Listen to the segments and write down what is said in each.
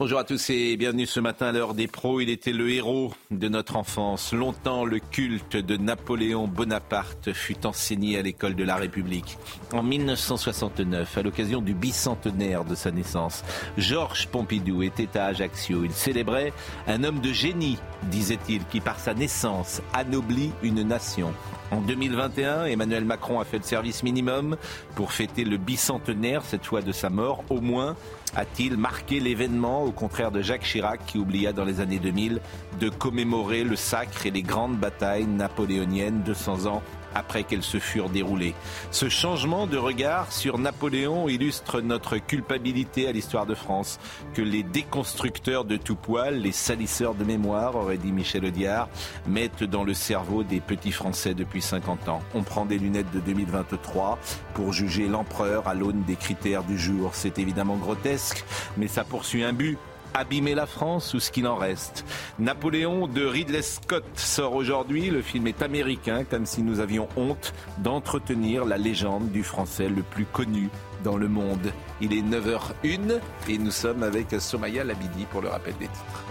Bonjour à tous et bienvenue ce matin à l'heure des pros. Il était le héros de notre enfance. Longtemps, le culte de Napoléon Bonaparte fut enseigné à l'école de la République. En 1969, à l'occasion du bicentenaire de sa naissance, Georges Pompidou était à Ajaccio. Il célébrait un homme de génie, disait-il, qui par sa naissance anoblit une nation. En 2021, Emmanuel Macron a fait le service minimum pour fêter le bicentenaire, cette fois de sa mort. Au moins a-t-il marqué l'événement, au contraire de Jacques Chirac qui oublia dans les années 2000 de commémorer le sacre et les grandes batailles napoléoniennes 200 ans après qu'elles se furent déroulées. Ce changement de regard sur Napoléon illustre notre culpabilité à l'histoire de France, que les déconstructeurs de tout poil, les salisseurs de mémoire, aurait dit Michel Audiard, mettent dans le cerveau des petits Français depuis 50 ans. On prend des lunettes de 2023 pour juger l'empereur à l'aune des critères du jour. C'est évidemment grotesque, mais ça poursuit un but abîmer la France ou ce qu'il en reste. Napoléon de Ridley Scott sort aujourd'hui. Le film est américain, comme si nous avions honte d'entretenir la légende du français le plus connu dans le monde. Il est 9h01 et nous sommes avec Somaya Labidi pour le rappel des titres.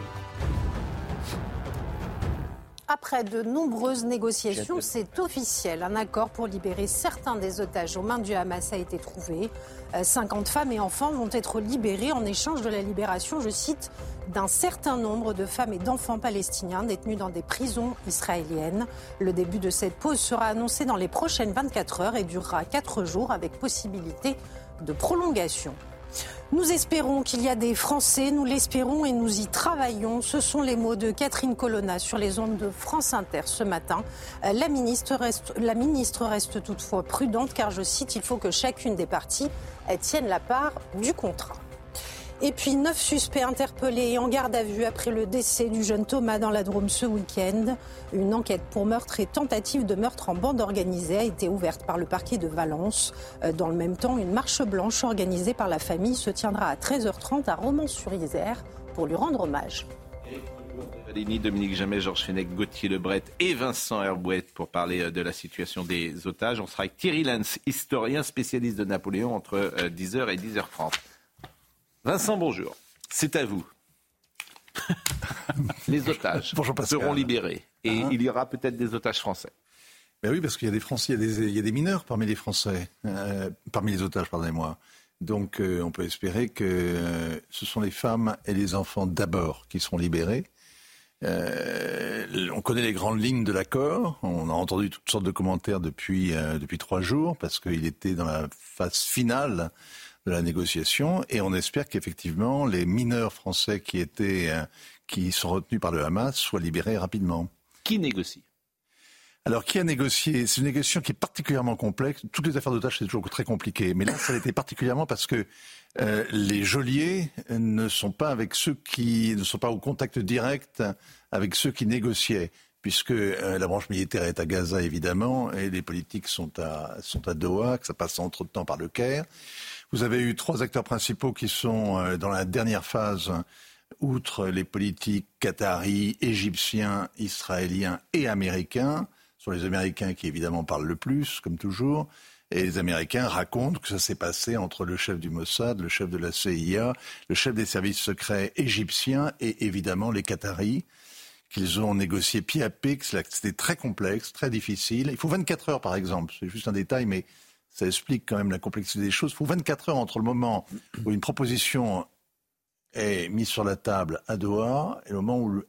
Après de nombreuses négociations, c'est officiel. Un accord pour libérer certains des otages aux mains du Hamas a été trouvé. 50 euh, femmes et enfants vont être libérés en échange de la libération, je cite, d'un certain nombre de femmes et d'enfants palestiniens détenus dans des prisons israéliennes. Le début de cette pause sera annoncé dans les prochaines 24 heures et durera 4 jours avec possibilité de prolongation. Nous espérons qu'il y a des Français, nous l'espérons et nous y travaillons. Ce sont les mots de Catherine Colonna sur les ondes de France Inter ce matin. Euh, la ministre reste, la ministre reste toutefois prudente car, je cite, il faut que chacune des parties tienne la part du contrat. Et puis neuf suspects interpellés et en garde à vue après le décès du jeune Thomas dans la Drôme ce week-end. Une enquête pour meurtre et tentative de meurtre en bande organisée a été ouverte par le parquet de Valence. Euh, dans le même temps, une marche blanche organisée par la famille se tiendra à 13h30 à Romans-sur-Isère pour lui rendre hommage. Dominique Jamais, Georges Fenech, Gauthier Lebret et Vincent Herbouet pour parler euh, de la situation des otages. On sera avec Thierry Lenz, historien spécialiste de Napoléon, entre 10h euh, et 10h30. Vincent, bonjour. C'est à vous. Les otages seront libérés et ah. il y aura peut-être des otages français. Ben oui, parce qu'il y a des Français, il y a des, mineurs parmi les Français, euh, parmi les otages, pardonnez-moi. Donc euh, on peut espérer que euh, ce sont les femmes et les enfants d'abord qui seront libérés. on connaît les grandes lignes de l'accord. On a entendu toutes sortes de commentaires depuis, depuis trois jours parce qu'il était dans la phase finale de la négociation et on espère qu'effectivement les mineurs français qui étaient euh, qui sont retenus par le Hamas soient libérés rapidement. Qui négocie? Alors, qui a négocié? C'est une négociation qui est particulièrement complexe. Toutes les affaires d'otages, c'est toujours très compliqué. Mais là, ça a été particulièrement parce que euh, les geôliers ne sont pas avec ceux qui ne sont pas au contact direct avec ceux qui négociaient, puisque euh, la branche militaire est à Gaza, évidemment, et les politiques sont à, sont à Doha, que ça passe entre-temps par le Caire. Vous avez eu trois acteurs principaux qui sont euh, dans la dernière phase, outre les politiques qataris, égyptiens, israéliens et américains. Ce sont les Américains qui évidemment parlent le plus, comme toujours. Et les Américains racontent que ça s'est passé entre le chef du Mossad, le chef de la CIA, le chef des services secrets égyptiens et évidemment les Qataris, qu'ils ont négocié pied à pied, que c'était très complexe, très difficile. Il faut 24 heures par exemple, c'est juste un détail, mais ça explique quand même la complexité des choses. Il faut 24 heures entre le moment où une proposition est mise sur la table à Doha et le moment où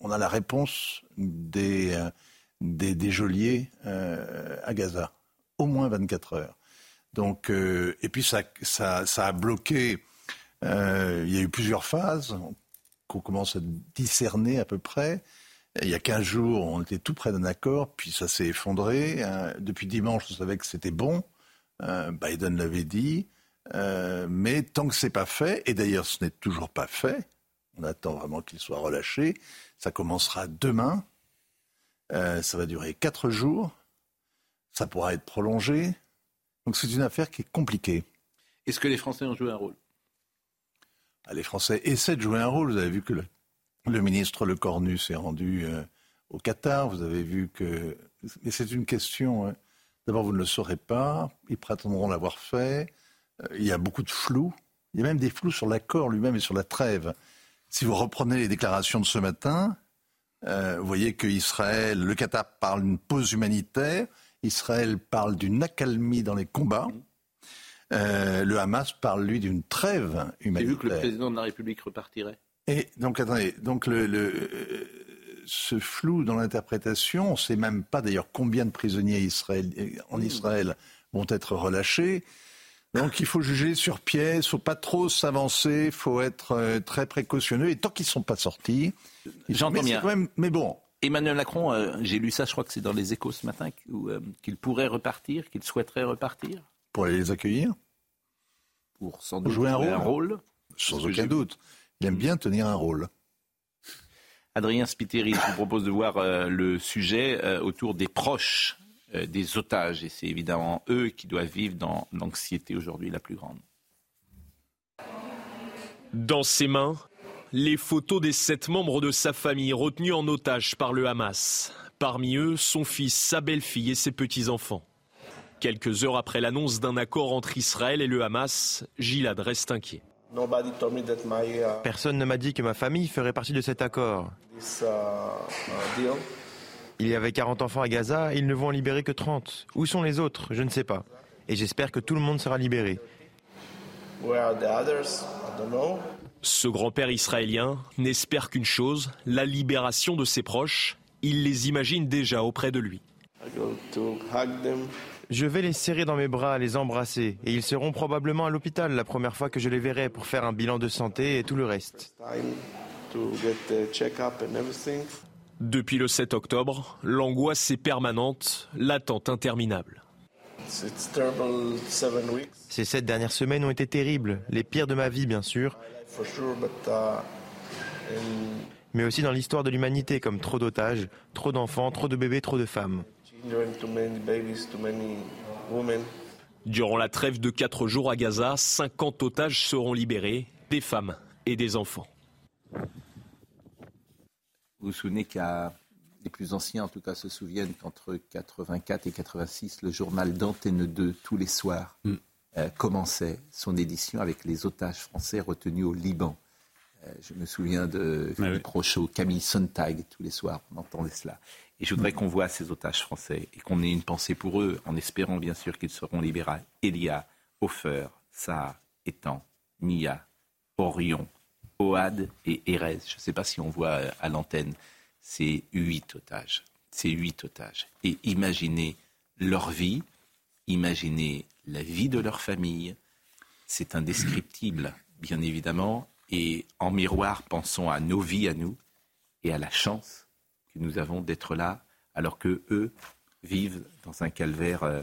on a la réponse des, euh, des, geôliers euh, à Gaza. Au moins 24 heures. Donc, euh, et puis ça, ça, a bloqué. il y a eu plusieurs phases qu'on commence à discerner à peu près. Il y a 15 jours, on était tout près d'un accord, puis ça s'est effondré. Hein. Depuis dimanche, on savait que c'était bon. Euh, Biden l'avait dit. Euh, mais tant que c'est pas fait, et d'ailleurs ce n'est toujours pas fait, on attend vraiment qu'il soit relâché. Ça commencera demain. Euh, ça va durer quatre jours. Ça pourra être prolongé. Donc c'est une affaire qui est compliquée. Est-ce que les Français ont joué un rôle? Ah, Les Français essaient de jouer un rôle. Vous avez vu que le, ministre Le Cornu s'est rendu euh, au Qatar. Vous avez vu que. Mais c'est une question. Hein. D'abord, vous ne le saurez pas. Ils prétendront l'avoir fait. Euh, il y a beaucoup de flou. Il y a même des flous sur l'accord lui-même et sur la trêve. Si vous reprenez les déclarations de ce matin, euh, vous voyez que Israël, le Qatar parle d'une pause humanitaire, Israël parle d'une accalmie dans les combats. Le Hamas parle, lui, d'une trêve humanitaire. J'ai vu que le président de la République repartirait. Et donc, attendez, donc le, ce flou dans l'interprétation, on ne sait même pas d'ailleurs combien de prisonniers en Israël vont être relâchés. Donc il faut juger sur pièce, il faut pas trop s'avancer, il faut être euh, très précautionneux. Et tant qu'ils ne sont pas sortis, j'entends bien. mais bon. Emmanuel Macron, euh, j'ai lu ça, je crois que c'est dans les échos ce matin, euh, qu'il pourrait repartir, qu'il souhaiterait repartir. Pour aller les accueillir Pour sans doute jouer un rôle, Sans aucun doute. Il aime bien tenir un rôle. Adrien Spiteri, je vous propose de voir le sujet autour des proches euh, des otages. Et c'est évidemment eux qui doivent vivre dans l'anxiété aujourd'hui la plus grande. Dans ses mains, les photos des sept membres de sa famille retenus en otage par le Hamas. Parmi eux, son fils, sa belle-fille et ses petits-enfants. Quelques heures après l'annonce d'un accord entre Israël et le Hamas, Gilad reste inquiet. Uh, Personne ne m'a dit que ma famille ferait partie de cet accord. Uh, uh, il y avait 40 enfants à Gaza, ils ne vont en libérer que 30. Où sont les autres? Je ne sais pas. Et j'espère que tout le monde sera libéré. Ce grand-père israélien n'espère qu'une chose, la libération de ses proches. Il les imagine déjà auprès de lui. Je vais les serrer dans mes bras, les embrasser, et ils seront probablement à l'hôpital la première fois que je les verrai pour faire un bilan de santé et tout le reste. Depuis le 7 octobre, l'angoisse est permanente, l'attente interminable. Ces sept dernières semaines ont été terribles, les pires de ma vie bien sûr, mais aussi dans l'histoire de l'humanité comme trop d'otages, trop d'enfants, trop de bébés, trop de femmes. Durant la trêve de quatre jours à Gaza, 50 otages seront libérés, des femmes et des enfants. Vous vous souvenez qu'il les plus anciens, en tout cas, se souviennent qu'entre 84 et 86, le journal d'Antenne 2, tous les soirs, mm. euh, commençait son édition avec les otages français retenus au Liban. Euh, je me souviens de Philippe Rochaud, Camille Sontag, tous les soirs, on entendait cela. Et je voudrais mm. qu'on voit ces otages français et qu'on ait une pensée pour eux, en espérant bien sûr qu'ils seront libérés. Elia, Hofer, Saar, Etan, Mia, Orion, Oad et Erez. Je ne sais pas si on voit euh, à l'antenne. C'est huit otages. C'est huit otages. Et imaginez leur vie, imaginez la vie de leur famille. C'est indescriptible, bien évidemment. Et en miroir, pensons à nos vies, à nous, et à la chance que nous avons d'être là, alors que eux vivent dans un calvaire euh,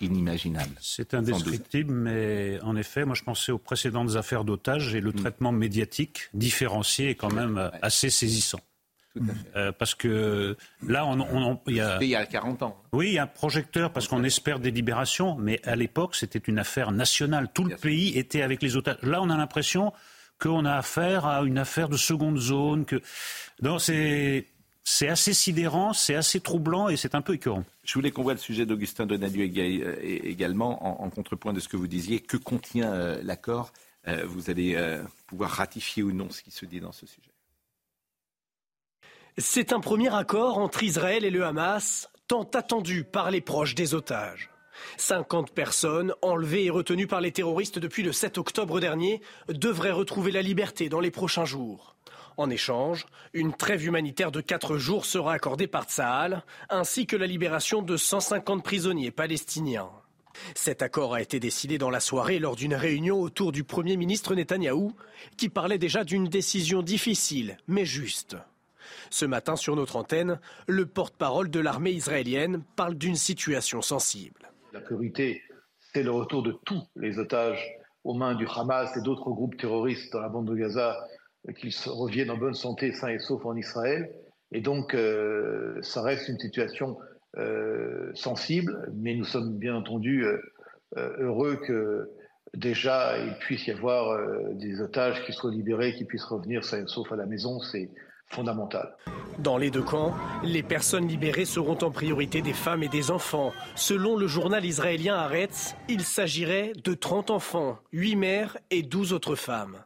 inimaginable. C'est indescriptible, mais en effet, moi je pensais aux précédentes affaires d'otages et le mm. traitement médiatique différencié est quand même assez saisissant. Tout à fait. Euh, parce que là, on, il y a... il y a 40 ans. Oui, il y a un projecteur parce qu'on espère des libérations, mais à l'époque, c'était une affaire nationale. Tout le pays était avec les otages. Là, on a l'impression qu'on a affaire à une affaire de seconde zone. Que... Donc, c'est c'est assez sidérant, c'est assez troublant et c'est un peu écœurant. Je voulais qu'on voit le sujet d'Augustin Donadieu euh, également, en, contrepoint de ce que vous disiez. Que contient euh, l'accord? Euh, Vous allez pouvoir ratifier ou non ce qui se dit dans ce sujet. C'est un premier accord entre Israël et le Hamas, tant attendu par les proches des otages. 50 personnes enlevées et retenues par les terroristes depuis le 7 octobre dernier devraient retrouver la liberté dans les prochains jours. En échange, une trêve humanitaire de quatre jours sera accordée par Tsahal, ainsi que la libération de 150 prisonniers palestiniens. Cet accord a été décidé dans la soirée lors d'une réunion autour du Premier ministre Netanyahou, qui parlait déjà d'une décision difficile, mais juste. Ce matin, sur notre antenne, le porte-parole de l'armée israélienne parle d'une situation sensible. La priorité, c'est le retour de tous les otages aux mains du Hamas et d'autres groupes terroristes dans la bande de Gaza, qu'ils reviennent en bonne santé, sains et saufs en Israël. Et donc, euh, ça reste une situation euh, sensible, mais nous sommes bien entendu euh, heureux que déjà il puisse y avoir des otages qui soient libérés, qui puissent revenir sains et saufs à la maison. Fondamental. Dans les deux camps, les personnes libérées seront en priorité des femmes et des enfants. Selon le journal israélien Haaretz, il s'agirait de 30 enfants, 8 mères et 12 autres femmes.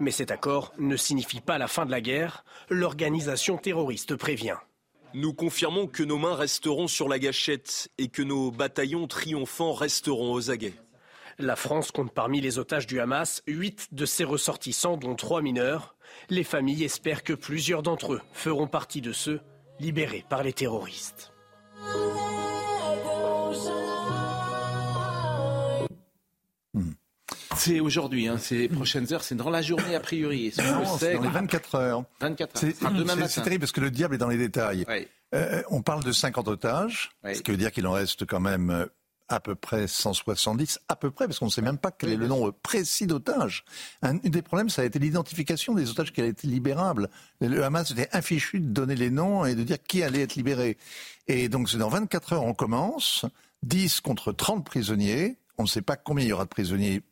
Mais cet accord ne signifie pas la fin de la guerre. L'organisation terroriste prévient. Nous confirmons que nos mains resteront sur la gâchette et que nos bataillons triomphants resteront aux aguets. La France compte parmi les otages du Hamas huit de ses ressortissants, dont trois mineurs. Les familles espèrent que plusieurs d'entre eux feront partie de ceux libérés par les terroristes. C'est aujourd'hui, hein, ces prochaines heures, c'est dans la journée a priori. c'est dans les 24 heures. 24 heures. C'est terrible parce que le diable est dans les détails. Euh, on parle de 50 otages, ce qui veut dire qu'il en reste quand même euh, à peu près 170, à peu près, parce qu'on ne sait même pas quel est le nombre précis d'otages. Un, des problèmes, ça a été l'identification des otages qui allaient être libérables. Le Hamas était infichu de donner les noms et de dire qui allait être libéré. Et donc, c'est dans 24 heures, on commence, 10 contre 30 prisonniers. On ne sait pas combien il y aura de prisonniers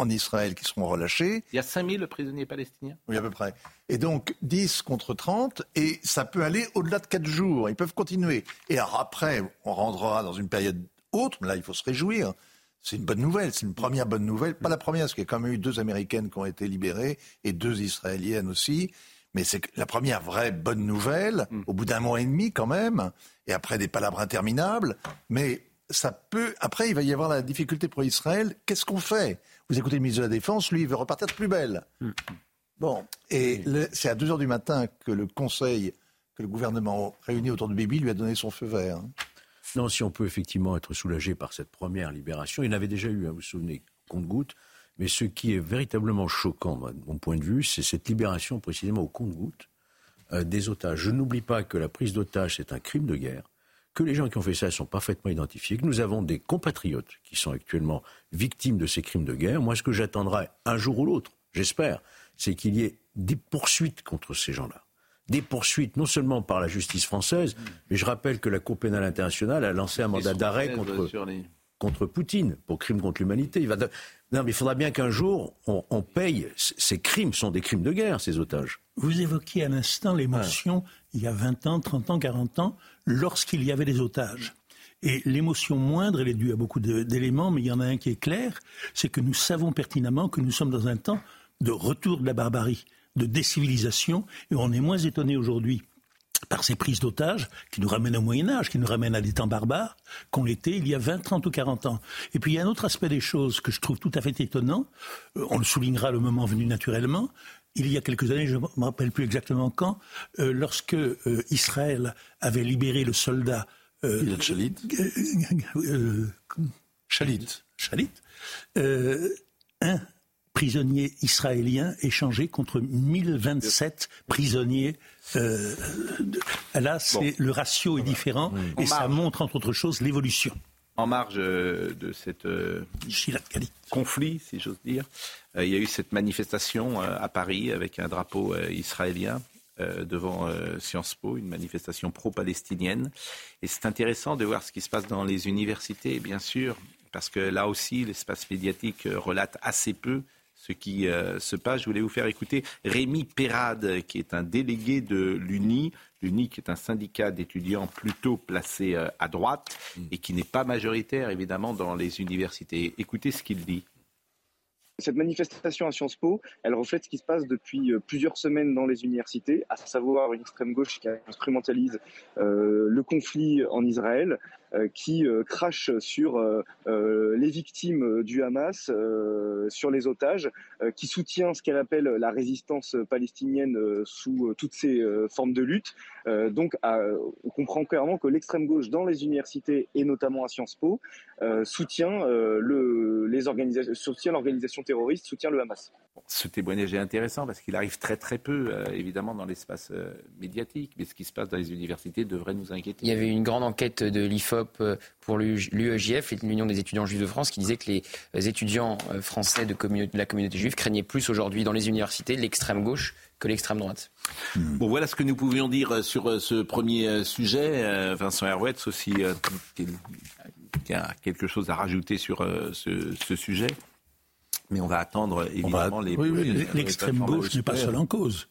en Israël qui seront relâchés. Il y a 5000 prisonniers palestiniens Oui, à peu près. Et donc 10 contre 30, et ça peut aller au-delà de 4 jours. Ils peuvent continuer. Et alors après, on rendra dans une période autre, mais là, il faut se réjouir. C'est une bonne nouvelle, c'est une première bonne nouvelle. Pas la première, parce qu'il y a quand même eu deux Américaines qui ont été libérées et deux Israéliennes aussi. Mais c'est la première vraie bonne nouvelle, mm. au bout d'un mois et demi quand même, et après des palabres interminables. Mais ça peut. Après, il va y avoir la difficulté pour Israël. Qu'est-ce qu'on fait? Vous écoutez le ministre de la Défense, lui, il veut repartir de plus belle. Mm. Bon, et c'est à 2 h du matin que le Conseil, que le gouvernement réuni autour de Bibi lui a donné son feu vert. Non, si on peut effectivement être soulagé par cette première libération, il y en avait déjà eu, hein, vous vous souvenez, compte-goutte, mais ce qui est véritablement choquant, de mon point de vue, c'est cette libération précisément au compte-goutte euh, des otages. Je n'oublie pas que la prise d'otages, c'est un crime de guerre, que les gens qui ont fait ça sont parfaitement identifiés, que nous avons des compatriotes qui sont actuellement victimes de ces crimes de guerre. Moi, ce que j'attendrai un jour ou l'autre, j'espère, c'est qu'il y ait des poursuites contre ces gens-là des poursuites, non seulement par la justice française, mais je rappelle que la Cour pénale internationale a lancé un mandat d'arrêt contre, contre Poutine pour crime contre l'humanité. Va Non, mais il faudra bien qu'un jour, on, paye. Ces crimes sont des crimes de guerre, ces otages. Vous évoquiez à l'instant l'émotion, il y a 20 ans, 30 ans, 40 ans, lorsqu'il y avait des otages. Et l'émotion moindre, elle est due à beaucoup d'éléments, mais il y en a un qui est clair, c'est que nous savons pertinemment que nous sommes dans un temps de retour de la barbarie de décivilisation, et on est moins étonné aujourd'hui par ces prises d'otages qui nous ramènent au Moyen Âge, qui nous ramènent à des temps barbares, qu'on l'était il y a 20, 30 ou 40 ans. Et puis il y a un autre aspect des choses que je trouve tout à fait étonnant, euh, on le soulignera le moment venu naturellement, il y a quelques années, je ne me rappelle plus exactement quand, euh, lorsque euh, Israël avait libéré le soldat... Chalit. Chalit. Chalit. un prisonniers israéliens échangés contre 1027 prisonniers. Euh, là, c'est le ratio est différent et ça montre entre autres choses l'évolution. En marge euh, de cet euh, conflit, si j'ose dire, il y a eu cette manifestation à Paris avec un drapeau israélien devant Sciences Po, une manifestation pro-palestinienne. Et c'est intéressant de voir ce qui se passe dans les universités, bien sûr, parce que là aussi, l'espace médiatique relate assez peu ce qui euh, se passe. Je voulais vous faire écouter Rémi Perrade, qui est un délégué de l'UNI. L'UNI, qui est un syndicat d'étudiants plutôt placé euh, à droite mm. et qui n'est pas majoritaire, évidemment, dans les universités. Écoutez ce qu'il dit. Cette manifestation à Sciences Po, elle reflète ce qui se passe depuis euh, plusieurs semaines dans les universités, à savoir une extrême gauche qui instrumentalise le conflit en Israël, qui euh, crache sur euh, les victimes du Hamas, sur les otages, qui soutient ce qu'elle appelle la résistance palestinienne sous toutes ses formes de lutte. donc, on comprend clairement que l'extrême gauche dans les universités et notamment à Sciences Po soutient le, les organisations, soutient l'organisation terroriste, soutient le Hamas. Ce témoignage est intéressant parce qu'il arrive très très peu, évidemment, dans l'espace médiatique, mais ce qui se passe dans les universités devrait nous inquiéter. Il y avait une grande enquête de l'IFOP Jacob pour l'UEJF, l'Union des étudiants juifs de France, qui disait que les étudiants français de, de la communauté juive craignaient plus aujourd'hui dans les universités l'extrême gauche que l'extrême droite. Hmm. Bon, voilà ce que nous pouvions dire sur ce premier sujet. Vincent Herouetz aussi, qui a quelque chose à rajouter sur ce, ce sujet. Mais on va attendre évidemment les. Oui, l'extrême gauche n'est pas seule en cause.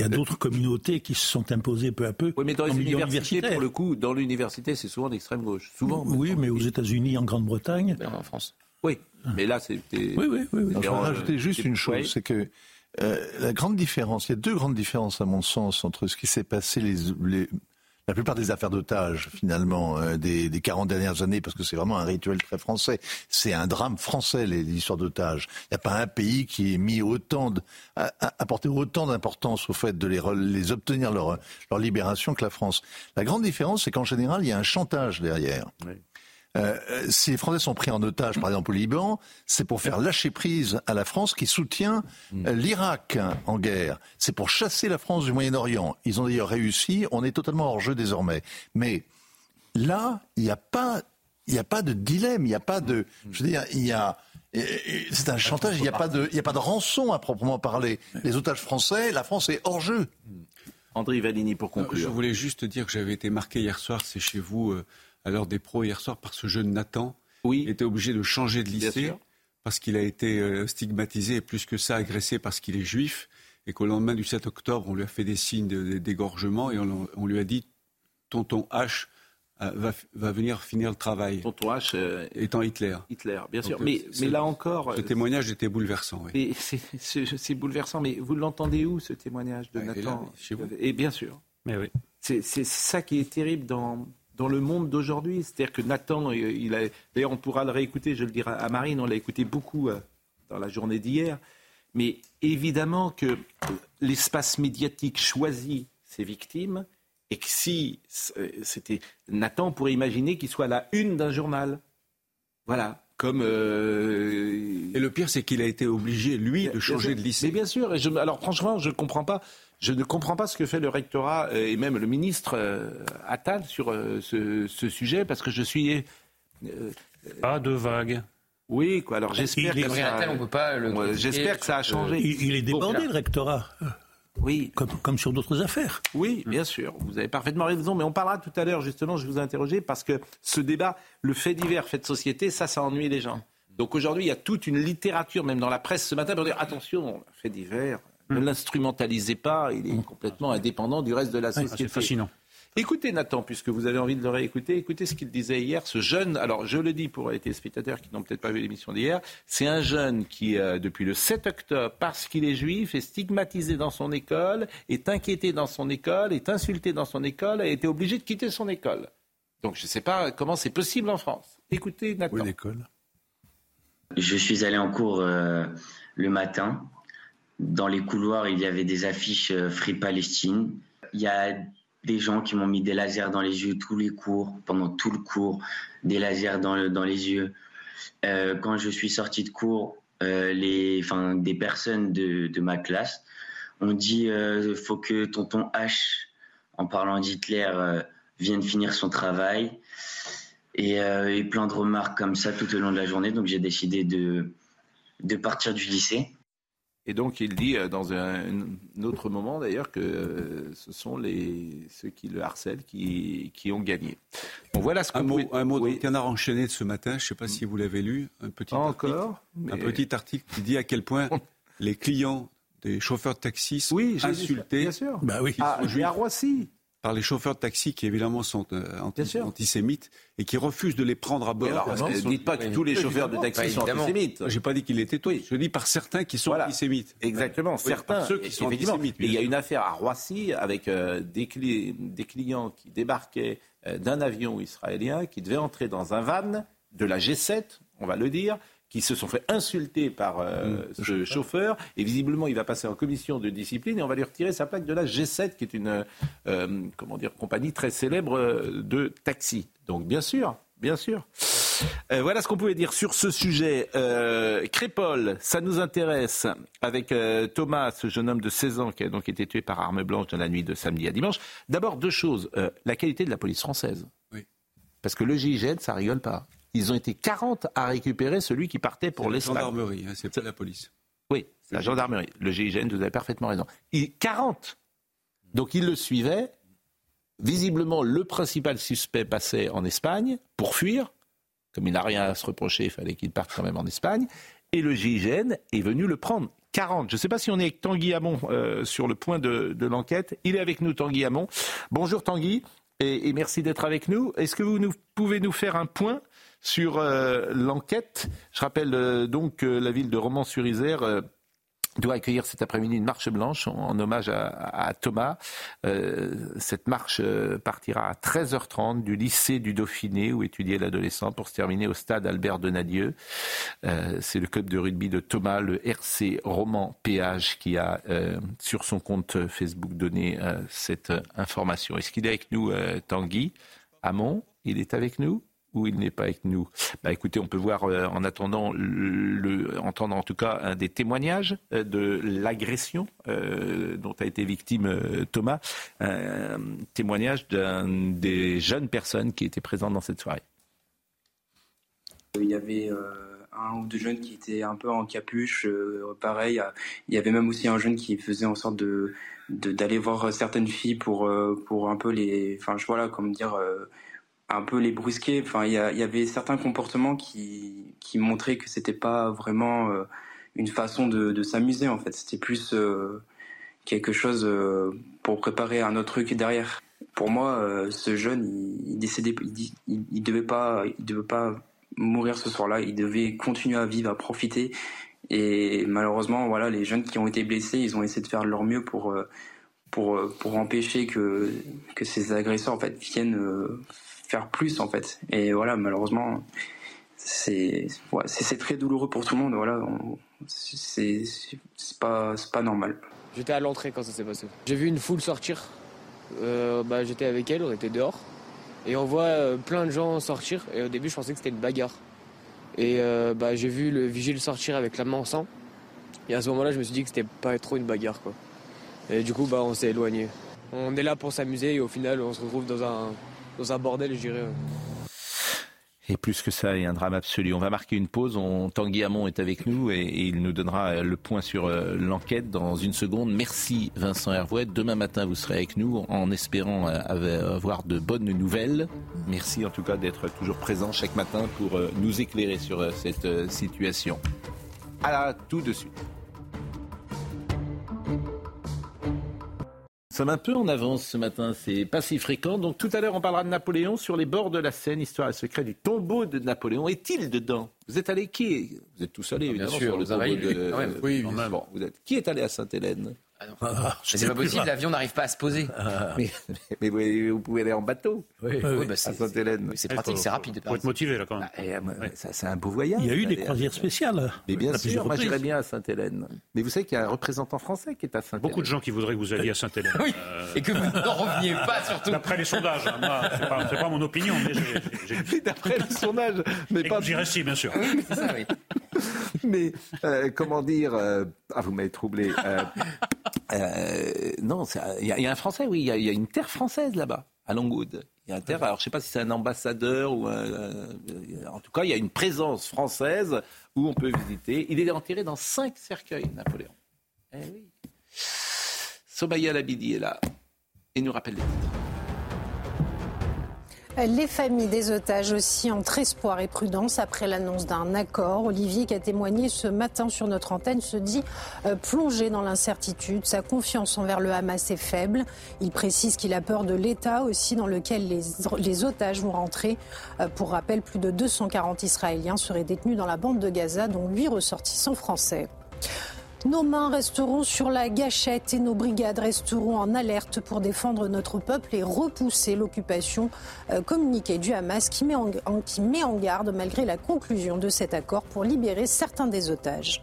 Il y a d'autres communautés qui se sont imposées peu à peu. Oui, mais dans les universités, pour le coup, dans l'université, c'est souvent d'extrême gauche. Souvent. Oui, mais aux États-Unis, en Grande-Bretagne. En France. Oui, mais là, c'était. Oui, oui, oui. Je vais rajouter juste une chose, c'est que euh, la grande différence, il y a deux grandes différences à mon sens entre ce qui s'est passé les, les, la plupart des affaires d'otages, finalement, euh, des, des 40 dernières années, parce que c'est vraiment un rituel très français. C'est un drame français, les, d'otages. Il n'y a pas un pays qui ait mis autant, de, apporté autant d'importance au fait de les, les obtenir leur, leur libération que la France. La grande différence, c'est qu'en général, il y a un chantage derrière. Oui. Euh, si les Français sont pris en otage, par exemple au Liban, c'est pour faire lâcher prise à la France qui soutient mm. euh, l'Irak en guerre. C'est pour chasser la France du Moyen-Orient. Ils ont d'ailleurs réussi. On est totalement hors jeu désormais. Mais là, il n'y a pas, il a pas de dilemme. Il n'y a pas de, je veux dire, il y a c'est un chantage, il n'y a, pas de, il a pas de rançon à proprement parler. Les otages français, la France est hors jeu. André Valini, pour conclure. Je voulais juste dire que j'avais été marqué hier soir, c'est chez vous, euh, à l'heure des pros hier soir par ce jeune Nathan. Oui. Était obligé de changer de lycée parce qu'il a été euh, stigmatisé et plus que ça agressé parce qu'il est juif et qu'au lendemain du 7 octobre, on lui a fait des signes d'égorgement et on, lui a dit tonton H euh, va, venir finir le travail. Tonton H euh, étant Hitler. Hitler, bien sûr. mais, mais là encore. Ce témoignage était bouleversant. Oui. C'est bouleversant, mais vous l'entendez où ce témoignage de Nathan chez vous. Et bien sûr. Mais oui. C'est ça qui est terrible dans, dans le monde d'aujourd'hui. C'est-à-dire que Nathan, il a, d'ailleurs, on pourra le réécouter, je le dirai à Marine, on l'a écouté beaucoup euh, dans la journée d'hier. Mais évidemment que l'espace médiatique choisit ses victimes et que si euh, c'était Nathan, pourrait imaginer qu'il soit la une d'un journal. Voilà. Comme euh, Et le pire, c'est qu'il a été obligé, lui, de changer de lycée. Mais bien sûr. Et je, alors, franchement, je ne comprends pas. Je ne comprends pas ce que fait le rectorat euh, et même le ministre euh, Attal sur euh, ce, sujet parce que je suis. pas de vague. Oui, quoi. Alors j'espère que, ça... j'espère que ça a changé. Il, est débordé, le rectorat. Oui. Comme, comme sur d'autres affaires. Oui, bien sûr. Vous avez parfaitement raison. Mais on parlera tout à l'heure, justement, je vous ai interrogé, parce que ce débat, le fait divers, fait de société, ça, ça ennuie les gens. Donc aujourd'hui, il y a toute une littérature, même dans la presse ce matin, pour dire attention, fait divers, ne hmm. l'instrumentalisez pas, il est hmm. complètement indépendant du reste de la société. C'est fascinant. Écoutez Nathan, puisque vous avez envie de le réécouter, écoutez ce qu'il disait hier, ce jeune, alors je le dis pour les téléspectateurs qui n'ont peut-être pas vu l'émission d'hier, c'est un jeune qui, euh, depuis le 7 octobre, parce qu'il est juif, est stigmatisé dans son école, est inquiété dans son école, est insulté dans son école, a été obligé de quitter son école. Donc je ne sais pas comment c'est possible en France. Écoutez Nathan. Où l'école Je suis allé en cours euh, le matin dans les couloirs, il y avait des affiches euh, Free Palestine. Il y a des gens qui m'ont mis des lasers dans les yeux tous les cours, pendant tout le cours, des lasers dans, les yeux. Euh, quand je suis sorti de cours, euh, les, enfin, des personnes de, de ma classe ont dit il faut que tonton H, en parlant d'Hitler, vienne finir son travail. Et, et, plein de remarques comme ça tout au long de la journée. Donc j'ai décidé de, de partir du lycée. Et donc il dit euh, dans un, autre moment d'ailleurs que euh, ce sont les, ceux qui le harcèlent qui, qui ont gagné. Bon, voilà ce un mot, un mot oui. canard enchaîné de ce matin, je ne sais pas si vous l'avez lu, un petit, Encore, article, un petit article qui dit à quel point les clients des chauffeurs de taxi sont oui, insultés. Bien sûr. Bah oui. Ah, à Roissy par les chauffeurs de taxi qui évidemment sont euh, antisémites et qui refusent de les prendre à bord. ne dites pas que tous les chauffeurs de taxi sont antisémites. J'ai pas dit qu'il était tous. Je dis par certains qui sont antisémites. Exactement, certains. ceux qui sont antisémites. il y a une affaire à Roissy avec euh, des, des, clients qui débarquaient euh, d'un avion israélien qui devait entrer dans un van de la G7, on va le dire, qui se sont fait insulter par euh, mmh. ce chauffeur. Et visiblement, il va passer en commission de discipline et on va lui retirer sa plaque de la G7, qui est une euh, comment dire, compagnie très célèbre euh, de taxi. Donc, bien sûr, bien sûr. voilà ce qu'on pouvait dire sur ce sujet. Crépol, ça nous intéresse avec Thomas, ce jeune homme de 16 ans qui a donc été tué par arme blanche dans la nuit de samedi à dimanche. D'abord, deux choses. la qualité de la police française. Oui. Parce que le GIGN, ça rigole pas. Ils ont été 40 à récupérer celui qui partait pour l'Espagne. La gendarmerie, hein, c'est pas la police. Oui, la gendarmerie. Le GIGN, vous avez parfaitement raison. Il, 40 Donc ils le suivaient. Visiblement, le principal suspect passait en Espagne pour fuir. Comme il n'a rien à se reprocher, il fallait qu'il parte quand même en Espagne. Et le GIGN est venu le prendre. 40. Je ne sais pas si on est avec Tanguy Hamon euh, sur le point de, l'enquête. Il est avec nous, Tanguy Hamon. Bonjour Tanguy, et, merci d'être avec nous. Est-ce que vous nous, pouvez nous faire un point sur euh, l'enquête Je rappelle euh, donc que la ville de Romans-sur-Isère doit accueillir cet après-midi une marche blanche en, hommage à, Thomas. Euh, cette marche euh, partira à 13h30 du lycée du Dauphiné où étudiait l'adolescent pour se terminer au stade Albert Denadieu. Euh, C'est le club de rugby de Thomas, le RC Roman Péage, qui a sur son compte Facebook donné cette information. Est-ce qu'il est avec nous, Tanguy? Amon Il est avec nous? Ou il n'est pas avec nous bah, Écoutez, on peut voir euh, en attendant, entendre en tout cas un des témoignages euh, de l'agression euh, dont a été victime Thomas, un témoignage d'un des jeunes personnes qui étaient présentes dans cette soirée. Il y avait un ou deux jeunes qui étaient un peu en capuche, pareil. Il y avait même aussi un jeune qui faisait en sorte de d'aller voir certaines filles pour pour un peu les, enfin je voilà, comme dire un peu les brusquer. Enfin, il y, avait certains comportements qui, qui montraient que c'était pas vraiment euh, une façon de, s'amuser en fait. C'était plus euh, quelque chose euh, pour préparer un autre truc derrière. Pour moi, ce jeune, il, il, il, devait pas, il devait pas mourir ce soir-là. Il devait continuer à vivre, à profiter. Et malheureusement, voilà, les jeunes qui ont été blessés, ils ont essayé de faire de leur mieux pour pour pour empêcher que que ces agresseurs en fait viennent faire plus en fait. Et voilà, malheureusement, c'est c'est très douloureux pour tout le monde. Voilà, c'est pas pas normal. J'étais à l'entrée quand ça s'est passé. J'ai vu une foule sortir. Euh, bah, j'étais avec elle, on était dehors. Et on voit euh, plein de gens sortir. Et au début, je pensais que c'était une bagarre. Et euh, bah, j'ai vu le vigile sortir avec la main en sang. Et à ce moment-là, je me suis dit que c'était pas trop une bagarre. Quoi. Et du coup, bah, on s'est éloigné. On est là pour s'amuser et au final, on se retrouve dans un, dans un bordel, je dirais. Et plus que ça, il y a un drame absolu. On va marquer une pause. On, Tanguy Hamon est avec nous et, il nous donnera le point sur euh, l'enquête dans une seconde. Merci Vincent Hervouet. Demain matin, vous serez avec nous en espérant euh, avoir de bonnes nouvelles. Merci en tout cas d'être toujours présent chaque matin pour euh, nous éclairer sur cette situation. À tout de suite. Sommes un peu en avance ce matin, c'est pas si fréquent. Donc tout à l'heure, on parlera de Napoléon sur les bords de la Seine, histoire et secret du tombeau de Napoléon. Est-il dedans? Vous êtes allé qui? Vous êtes tous allés, évidemment, sur le tombeau de... Oui, bon, vous êtes... Qui est allé à Sainte-Hélène? Ah, c'est pas possible, l'avion n'arrive pas à se poser. mais, vous, pouvez aller en bateau. Oui, bah, c'est Sainte-Hélène. C'est pratique, c'est rapide. Faut être motivé là quand même. Bah, c'est un beau voyage. Il y a eu des croisières spéciales. Mais bien sûr, moi j'irais bien à Sainte-Hélène. Mais vous savez qu'il y a un représentant français qui est à Sainte-Hélène. Beaucoup de gens qui voudraient que vous alliez à Sainte-Hélène. oui. Et que vous n'en reveniez pas surtout. D'après les sondages, hein, c'est pas, pas, mon opinion, mais j'ai. D'après les sondages, mais pas. J'irai si, bien sûr. Oui, c'est ça, oui. mais euh, comment dire euh, Ah, vous m'avez troublé. Euh, non, il y, a un Français, oui, il y, a une terre française là-bas, à Longwood. Il y a un terre, alors je ne sais pas si c'est un ambassadeur ou en tout cas, il y a une présence française où on peut visiter. Il est enterré dans cinq cercueils, Napoléon. Eh oui. Sobaya Labidi est là et nous rappelle les titres. Les familles des otages aussi entre espoir et prudence après l'annonce d'un accord. Olivier, qui a témoigné ce matin sur notre antenne, se dit euh, plongé dans l'incertitude. Sa confiance envers le Hamas est faible. Il précise qu'il a peur de l'État aussi dans lequel les, otages vont rentrer. Euh, pour rappel, plus de 240 Israéliens seraient détenus dans la bande de Gaza, dont 8 ressortissants français. Nos mains resteront sur la gâchette et nos brigades resteront en alerte pour défendre notre peuple et repousser l'occupation euh, communiquée du Hamas qui met, en, qui met en garde malgré la conclusion de cet accord pour libérer certains des otages.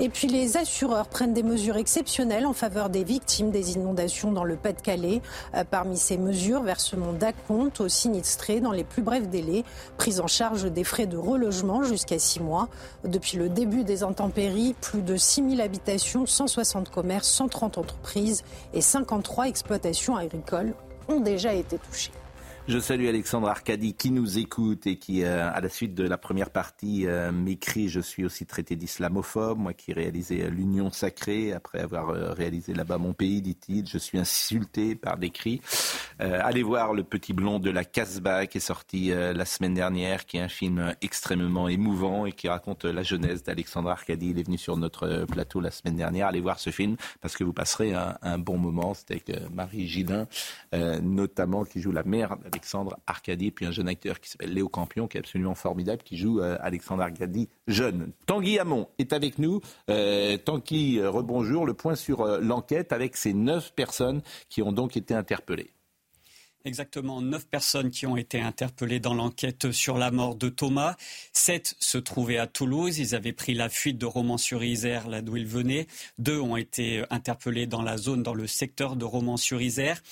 Et puis les assureurs prennent des mesures exceptionnelles en faveur des victimes des inondations dans le Pas-de-Calais. Euh, parmi ces mesures, versement d'acompte aux sinistrés dans les plus brefs délais, prise en charge des frais de relogement jusqu'à six mois. Depuis le début des intempéries, plus de 6000 habitations, 160 commerces, 130 entreprises et 53 exploitations agricoles ont déjà été touchées. Je salue Alexandre Arcadi qui nous écoute et qui, euh, à la suite de la première partie, euh, m'écrit Je suis aussi traité d'islamophobe, moi qui ai réalisé euh, l'Union sacrée, après avoir réalisé là-bas mon pays, dit-il. Je suis insulté par des cris. allez voir Le Petit Blond de la Casbah qui est sorti la semaine dernière, qui est un film extrêmement émouvant et qui raconte la jeunesse d'Alexandre Arcadi. Il est venu sur notre plateau la semaine dernière. Allez voir ce film parce que vous passerez un, un bon moment. C'était avec Marie Gillin, notamment, qui joue la mère Alexandre Arcadi, puis un jeune acteur qui s'appelle Léo Campion, qui est absolument formidable, qui joue euh, Alexandre Arcadi jeune. Tanguy Hamon est avec nous. Euh, Tanguy, euh, rebonjour. Le point sur l'enquête avec ces neuf personnes qui ont donc été interpellées. Exactement, neuf personnes qui ont été interpellées dans l'enquête sur la mort de Thomas. Sept se trouvaient à Toulouse. Ils avaient pris la fuite de Romans-sur-Isère, là d'où ils venaient. Deux ont été interpellés dans la zone, dans le secteur de Romans-sur-Isère.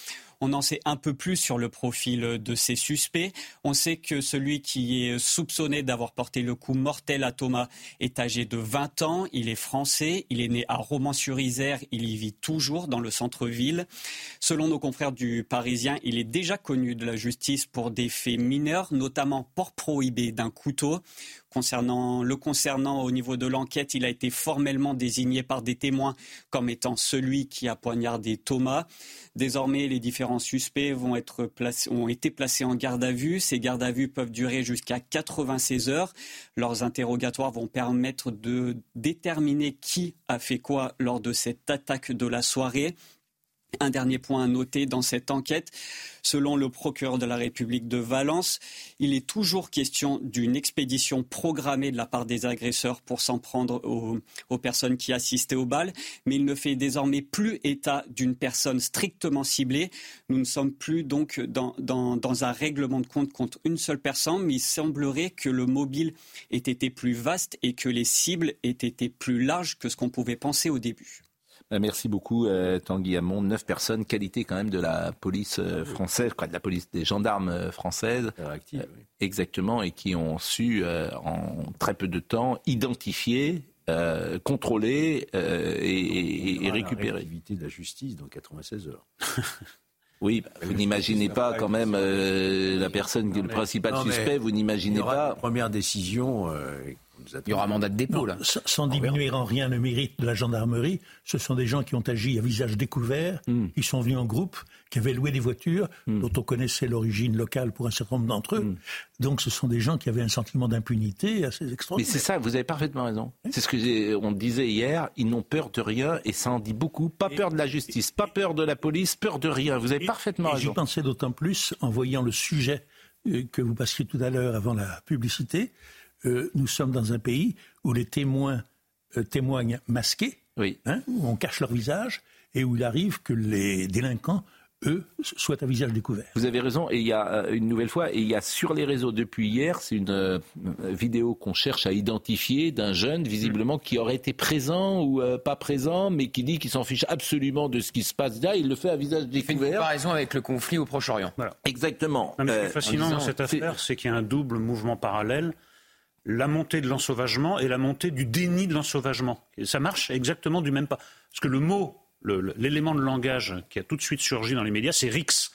On en sait un peu plus sur le profil de ces suspects. On sait que celui qui est soupçonné d'avoir porté le coup mortel à Thomas est âgé de 20 ans. Il est français. Il est né à Romans-sur-Isère. Il y vit toujours dans le centre-ville. Selon nos confrères du Parisien, il est déjà connu de la justice pour des faits mineurs, notamment port prohibé d'un couteau. Concernant, le concernant au niveau de l'enquête, il a été formellement désigné par des témoins comme étant celui qui a poignardé Thomas. Désormais, les différents suspects ont été placés en garde à vue. Ces gardes à vue peuvent durer jusqu'à 96 heures. Leurs interrogatoires vont permettre de déterminer qui a fait quoi lors de cette attaque de la soirée. Un dernier point à noter dans cette enquête, selon le procureur de la République de Valence, il est toujours question d'une expédition programmée de la part des agresseurs pour s'en prendre aux, personnes qui assistaient au bal, mais il ne fait désormais plus état d'une personne strictement ciblée. Nous ne sommes plus donc dans, dans un règlement de compte contre une seule personne, mais il semblerait que le mobile ait été plus vaste et que les cibles aient été plus larges que ce qu'on pouvait penser au début. Euh, merci beaucoup, euh, Tanguy Hamon. Neuf personnes, qualité quand même de la police euh, française, de la police des gendarmes françaises. Exactement, et qui ont su, en très peu de temps, identifier contrôler et, récupérer. Éviter de la justice dans 96 heures. Oui, bah, vous n'imaginez pas quand même la personne qui est le principal suspect, vous n'imaginez pas. première décision il y aura mandat de dépôt, là. Sans, diminuer en rien le mérite de la gendarmerie, ce sont des gens qui ont agi à visage découvert, hmm. qui sont venus en groupe, qui avaient loué des voitures, hmm. dont on connaissait l'origine locale pour un certain nombre d'entre eux. Hmm. Donc ce sont des gens qui avaient un sentiment d'impunité assez extraordinaire. Mais c'est ça, vous avez parfaitement raison. C'est ce que on disait hier, ils n'ont peur de rien, et ça en dit beaucoup. Pas peur de la justice, pas peur de la police, peur de rien. Vous avez parfaitement raison. J'y pensais d'autant plus en voyant le sujet euh, que vous passiez tout à l'heure avant la publicité, nous sommes dans un pays où les témoins euh, témoignent masqués, hein, où on cache leur visage, et où il arrive que les délinquants eux, soient à visage découvert. Vous avez raison, et il y a euh, une nouvelle fois, et il y a sur les réseaux depuis hier, c'est une euh, vidéo qu'on cherche à identifier d'un jeune, visiblement, qui aurait été présent ou pas présent, mais qui dit qu'il s'en fiche absolument de ce qui se passe là, il le fait à visage découvert. Il fait une comparaison avec le conflit au Proche-Orient. Exactement. ce qui est fascinant dans cette affaire, c'est qu'il y a un double mouvement parallèle la montée de l'ensauvagement et la montée du déni de l'ensauvagement. ça marche exactement du même pas. Parce que le mot, l'élément de langage qui a tout de suite surgi dans les médias, c'est rix.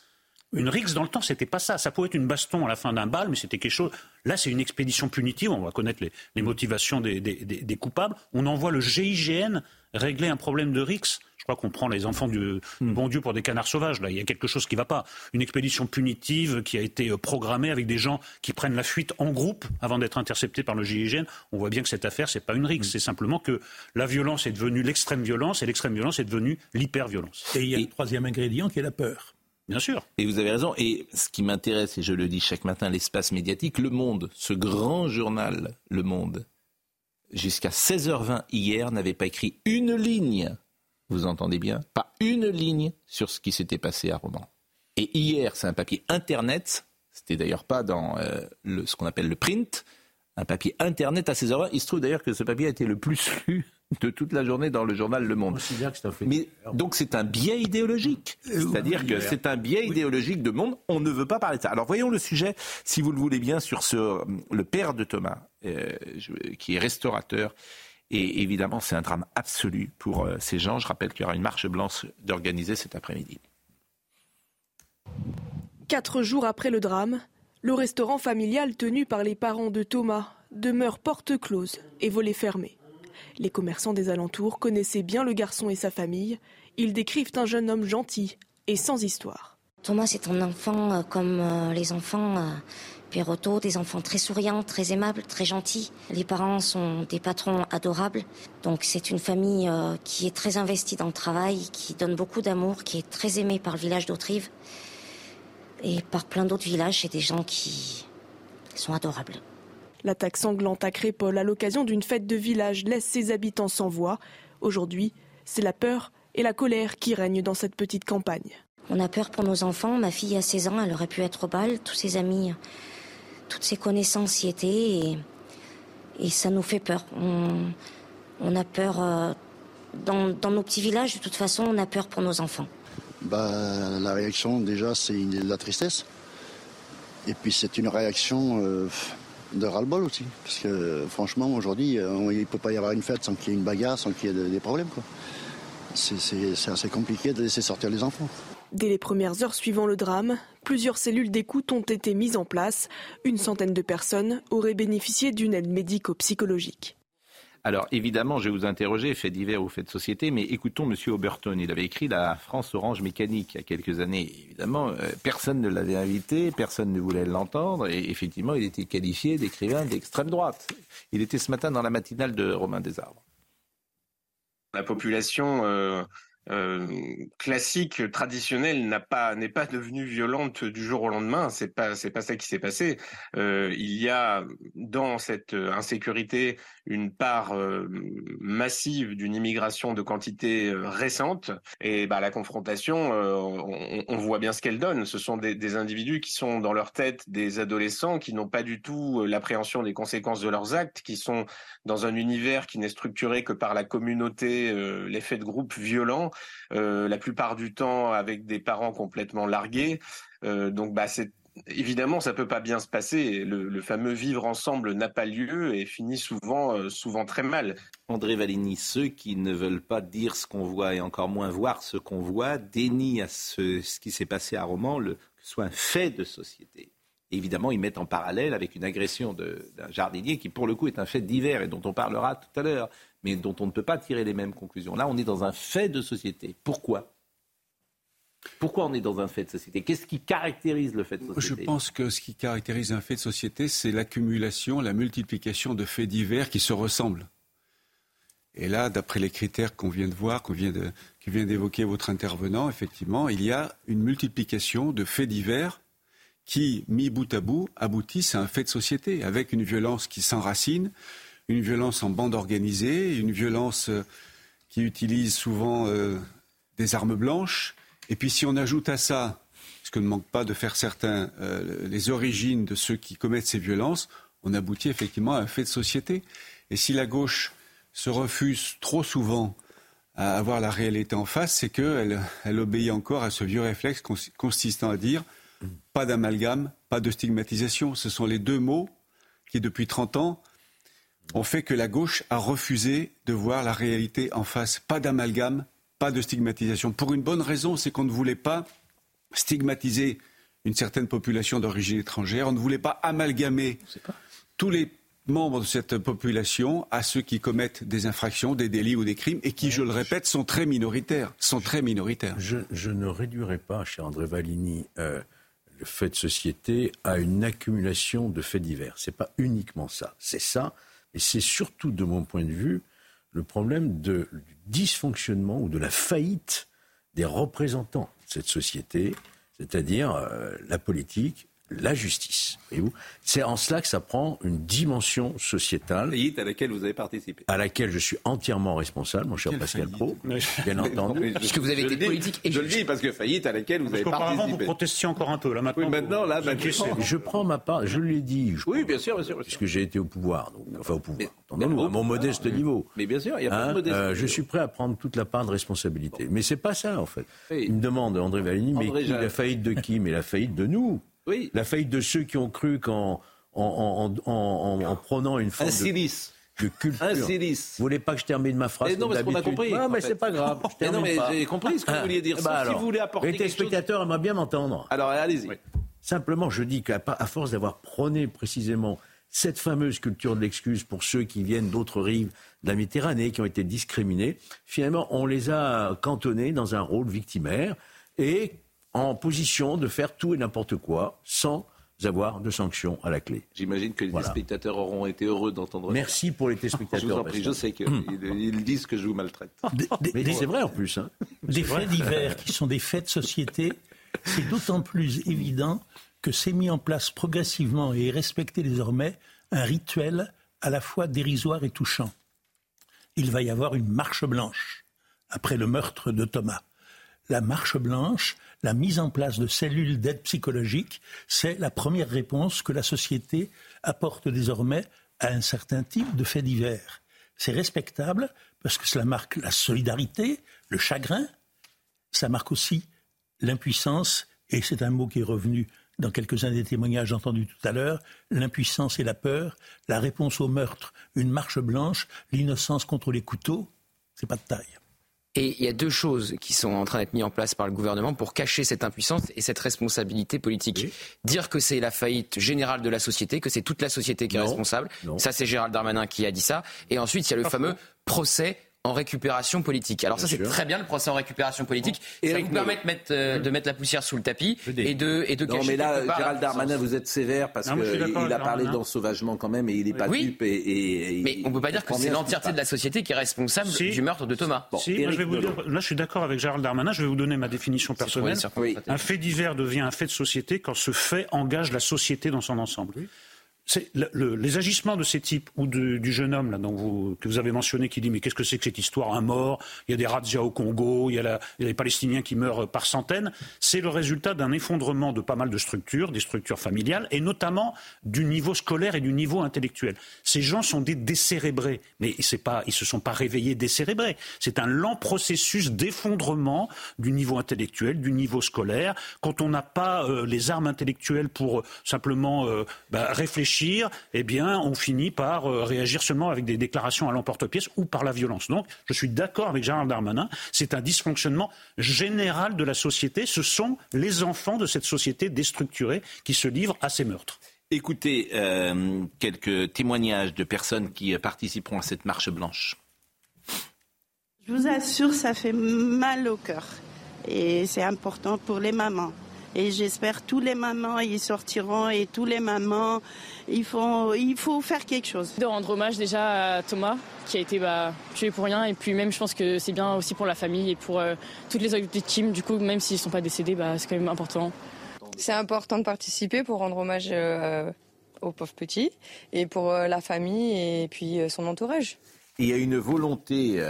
Une rixe dans le temps, c'était pas ça. Ça pouvait être une baston à la fin d'un bal, mais c'était quelque chose. Là, c'est une expédition punitive. On va connaître les, motivations des, des, coupables. On envoie le GIGN régler un problème de rixe je crois qu'on prend les enfants du hmm. bon Dieu pour des canards sauvages. Là, il y a quelque chose qui ne va pas. Une expédition punitive qui a été euh, programmée avec des gens qui prennent la fuite en groupe avant d'être interceptés par le GIGN. On voit bien que cette affaire, c'est pas une rixe. Hmm. C'est simplement que la violence est devenue l'extrême violence et l'extrême violence est devenue l'hyper-violence. Et il y a le troisième ingrédient qui est la peur. Bien sûr. Et vous avez raison. Et ce qui m'intéresse, et je le dis chaque matin, l'espace médiatique, Le Monde, ce grand journal, Le Monde, jusqu'à 16h20 hier, n'avait pas écrit une ligne vous entendez bien, pas une ligne sur ce qui s'était passé à Romans. Et hier, c'est un papier Internet, c'était d'ailleurs pas dans euh, le, ce qu'on appelle le print, un papier Internet à 16h20. Il se trouve d'ailleurs que ce papier a été le plus lu de toute la journée dans le journal Le Monde. Mais, donc c'est un biais idéologique. Euh, C'est-à-dire que c'est un biais idéologique de monde. On ne veut pas parler de ça. Alors voyons le sujet, si vous le voulez bien, sur ce, le père de Thomas, euh, qui est restaurateur et évidemment, c'est un drame absolu pour euh, ces gens. Je rappelle qu'il y aura une marche blanche d'organiser cet après-midi. Quatre jours après le drame, le restaurant familial tenu par les parents de Thomas demeure porte close et volet fermé. Les commerçants des alentours connaissaient bien le garçon et sa famille. Ils décrivent un jeune homme gentil et sans histoire. Thomas c'est un enfant euh, comme euh, les enfants Perotto, des enfants très souriants, très aimables, très gentils. Les parents sont des patrons adorables. Donc c'est une famille qui est très investie dans le travail, qui donne beaucoup d'amour, qui est très aimée par le village d'Autrive et par plein d'autres villages. C'est des gens qui sont adorables. L'attaque sanglante à Crépol à l'occasion d'une fête de village laisse ses habitants sans voix. Aujourd'hui, c'est la peur et la colère qui règnent dans cette petite campagne. On a peur pour nos enfants. Ma fille a 16 ans, elle aurait pu être au bal. Tous ses amis, toutes ses connaissances y étaient et, ça nous fait peur. On, a peur. Euh, dans, nos petits villages, de toute façon, on a peur pour nos enfants. Bah, la réaction, déjà, c'est de la tristesse. Et puis, c'est une réaction euh, de ras-le-bol aussi. Parce que, franchement, aujourd'hui, euh, il ne peut pas y avoir une fête sans qu'il y ait une bagarre, sans qu'il y ait des problèmes. C'est assez compliqué de laisser sortir les enfants. Dès les premières heures suivant le drame, plusieurs cellules d'écoute ont été mises en place. Une centaine de personnes auraient bénéficié d'une aide médico-psychologique. Alors évidemment, je vais vous interroger, fait divers ou fait de société, mais écoutons M. Oberton. Il avait écrit la France Orange Mécanique il y a quelques années. Évidemment, euh, personne ne l'avait invité, personne ne voulait l'entendre, et effectivement, il était qualifié d'écrivain d'extrême droite. Il était ce matin dans la matinale de Romain Desarbres. La population euh, euh, classique, traditionnelle, n'a pas n'est pas devenue violente du jour au lendemain. C'est pas c'est pas ça qui s'est passé. Euh, il y a dans cette insécurité une part euh, massive d'une immigration de quantité euh, récente et bah, la confrontation, euh, on, voit bien ce qu'elle donne. Ce sont des, des, individus qui sont dans leur tête des adolescents qui n'ont pas du tout l'appréhension des conséquences de leurs actes, qui sont dans un univers qui n'est structuré que par la communauté, l'effet de groupe violent, la plupart du temps avec des parents complètement largués. donc bah, c'est évidemment, ça peut pas bien se passer. Le, fameux vivre ensemble n'a pas lieu et finit souvent, euh, très mal. André Valigny, ceux qui ne veulent pas dire ce qu'on voit et encore moins voir ce qu'on voit dénient à ce, qui s'est passé à Romans le, que ce soit un fait de société. évidemment, ils mettent en parallèle avec une agression d'un jardinier qui, pour le coup, est un fait divers et dont on parlera tout à l'heure, mais dont on ne peut pas tirer les mêmes conclusions. Là, on est dans un fait de société. Pourquoi? Pourquoi on est dans un fait de société? Qu'est-ce qui caractérise le fait de société? Je pense que ce qui caractérise un fait de société, c'est l'accumulation, la multiplication de faits divers qui se ressemblent. Et là, d'après les critères qu'on vient de voir, qu'on vient, vient d'évoquer votre intervenant, effectivement, il y a une multiplication de faits divers qui, mis bout à bout, aboutissent à un fait de société, avec une violence qui s'enracine, une violence en bande organisée, une violence euh, qui utilise souvent euh, des armes blanches, et puis si on ajoute à ça, ce que ne manque pas de faire certains, euh, les origines de ceux qui commettent ces violences, on aboutit effectivement à un fait de société. Et si la gauche se refuse trop souvent à avoir la réalité en face, c'est qu'elle elle obéit encore à ce vieux réflexe consistant à dire pas d'amalgame, pas de stigmatisation. Ce sont les deux mots qui, depuis 30 ans, ont fait que la gauche a refusé de voir la réalité en face. Pas d'amalgame, pas de stigmatisation. Pour une bonne raison, c'est qu'on ne voulait pas stigmatiser une certaine population d'origine étrangère. On ne voulait pas amalgamer tous les membres de cette population à ceux qui commettent des infractions, des délits ou des crimes et qui, je le répète, sont très minoritaires. Sont très minoritaires. Je, ne réduirai pas, cher André Valigny, euh, le fait de société à une accumulation de faits divers. Ce n'est pas uniquement ça. C'est ça, mais c'est surtout, de mon point de vue, le problème de, du dysfonctionnement ou de la faillite des représentants de cette société, c'est-à-dire euh, la politique, la justice. C'est en cela que ça prend une dimension sociétale. Faillite à laquelle vous avez participé. À laquelle je suis entièrement responsable, mon cher Pascal Pro, bien entendu. Parce que vous avez été politique et Je le dis parce que faillite à laquelle vous avez participé. vous protestiez encore un peu, là maintenant. Oui, maintenant, là, Je prends ma part, je l'ai dit. oui, bien sûr, bien sûr. Puisque j'ai été au pouvoir, donc, enfin au pouvoir. Entendons-nous, à mon modeste niveau. Mais bien sûr, il y a pas de hein, modeste. Euh, je suis prêt à prendre toute la part de responsabilité. Mais c'est pas ça, en fait. Il me demande, André Valigny, mais qui, la faillite de qui? Mais la faillite de nous. La faillite de ceux qui ont cru qu'en en, en, prenant une forme de, culture. Un silice. Vous voulez pas que je termine ma phrase Non, mais qu'on a compris. Mais c'est pas grave. non, mais j'ai compris ce que vous vouliez dire. Bah si vous voulez apporter les téléspectateurs aimeraient bien m'entendre. Alors, allez-y. Simplement, je dis qu'à force d'avoir prôné précisément cette fameuse culture de l'excuse pour ceux qui viennent d'autres rives de la Méditerranée, qui ont été discriminés, finalement, on les a cantonnés dans un rôle victimaire et en position de faire tout et n'importe quoi sans avoir de sanctions à la clé. J'imagine que les spectateurs auront été heureux d'entendre Merci pour les téléspectateurs. Je vous en prie, je sais qu'ils disent que je vous maltraite. Mais c'est vrai en plus. Hein. Des faits divers qui sont des faits de société, c'est d'autant plus évident que c'est mis en place progressivement et est respecté désormais un rituel à la fois dérisoire et touchant. Il va y avoir une marche blanche après le meurtre de Thomas. La marche blanche, la mise en place de cellules d'aide psychologique, c'est la première réponse que la société apporte désormais à un certain type de faits divers. C'est respectable parce que cela marque la solidarité, le chagrin, ça marque aussi l'impuissance, et c'est un mot qui est revenu dans quelques-uns des témoignages entendus tout à l'heure, l'impuissance et la peur, la réponse au meurtre, une marche blanche, l'innocence contre les couteaux, c'est pas de taille. Et il y a deux choses qui sont en train d'être mises en place par le gouvernement pour cacher cette impuissance et cette responsabilité politique. Dire que c'est la faillite générale de la société, que c'est toute la société qui est responsable. Ça, c'est Gérald Darmanin qui a dit ça. Et ensuite, il y a le fameux procès en récupération politique. Alors ça c'est très bien le procès en récupération politique. Ça vous permet de mettre, euh, de mettre la poussière sous le tapis et de, et de non, mais là, Gérald Darmanin, vous êtes sévère parce qu'il a parlé d'ensauvagement quand même et il n'est pas oui. dupe. Et, mais on ne peut pas dire que c'est l'entièreté de la société qui est responsable du meurtre de Thomas. si, je vais vous dire, là je suis d'accord avec Gérald Darmanin, je vais vous donner ma définition personnelle. Un fait divers devient un fait de société quand ce fait engage la société dans son ensemble les agissements de ces types ou du jeune homme là, que vous avez mentionné qui dit mais qu'est-ce que c'est que cette histoire Un mort, il y a des razzias au Congo, il y, a les Palestiniens qui meurent par centaines. C'est le résultat d'un effondrement de pas mal de structures, des structures familiales et notamment du niveau scolaire et du niveau intellectuel. Ces gens sont des décérébrés, mais pas, ils ne se sont pas réveillés décérébrés. C'est un lent processus d'effondrement du niveau intellectuel, du niveau scolaire. Quand on n'a pas euh, les armes intellectuelles pour euh, simplement euh, bah, réfléchir eh bien, on finit par euh, réagir seulement avec des déclarations à l'emporte-pièce ou par la violence. Donc, je suis d'accord avec Gérald Darmanin, c'est un dysfonctionnement général de la société. Ce sont les enfants de cette société déstructurée qui se livrent à ces meurtres. Écoutez euh, quelques témoignages de personnes qui participeront à cette marche blanche. Je vous assure, ça fait mal au cœur. Et c'est important pour les mamans. Et j'espère tous les mamans y sortiront et tous les mamans, il faut, il faut faire quelque chose. De rendre hommage déjà à Thomas qui a été bah, tué pour rien et puis même je pense que c'est bien aussi pour la famille et pour euh, toutes les autres victimes. Du coup, même s'ils ne sont pas décédés, bah, c'est quand même important. C'est important de participer pour rendre hommage euh, aux pauvres petits et pour euh, la famille et puis son entourage. Il y a une volonté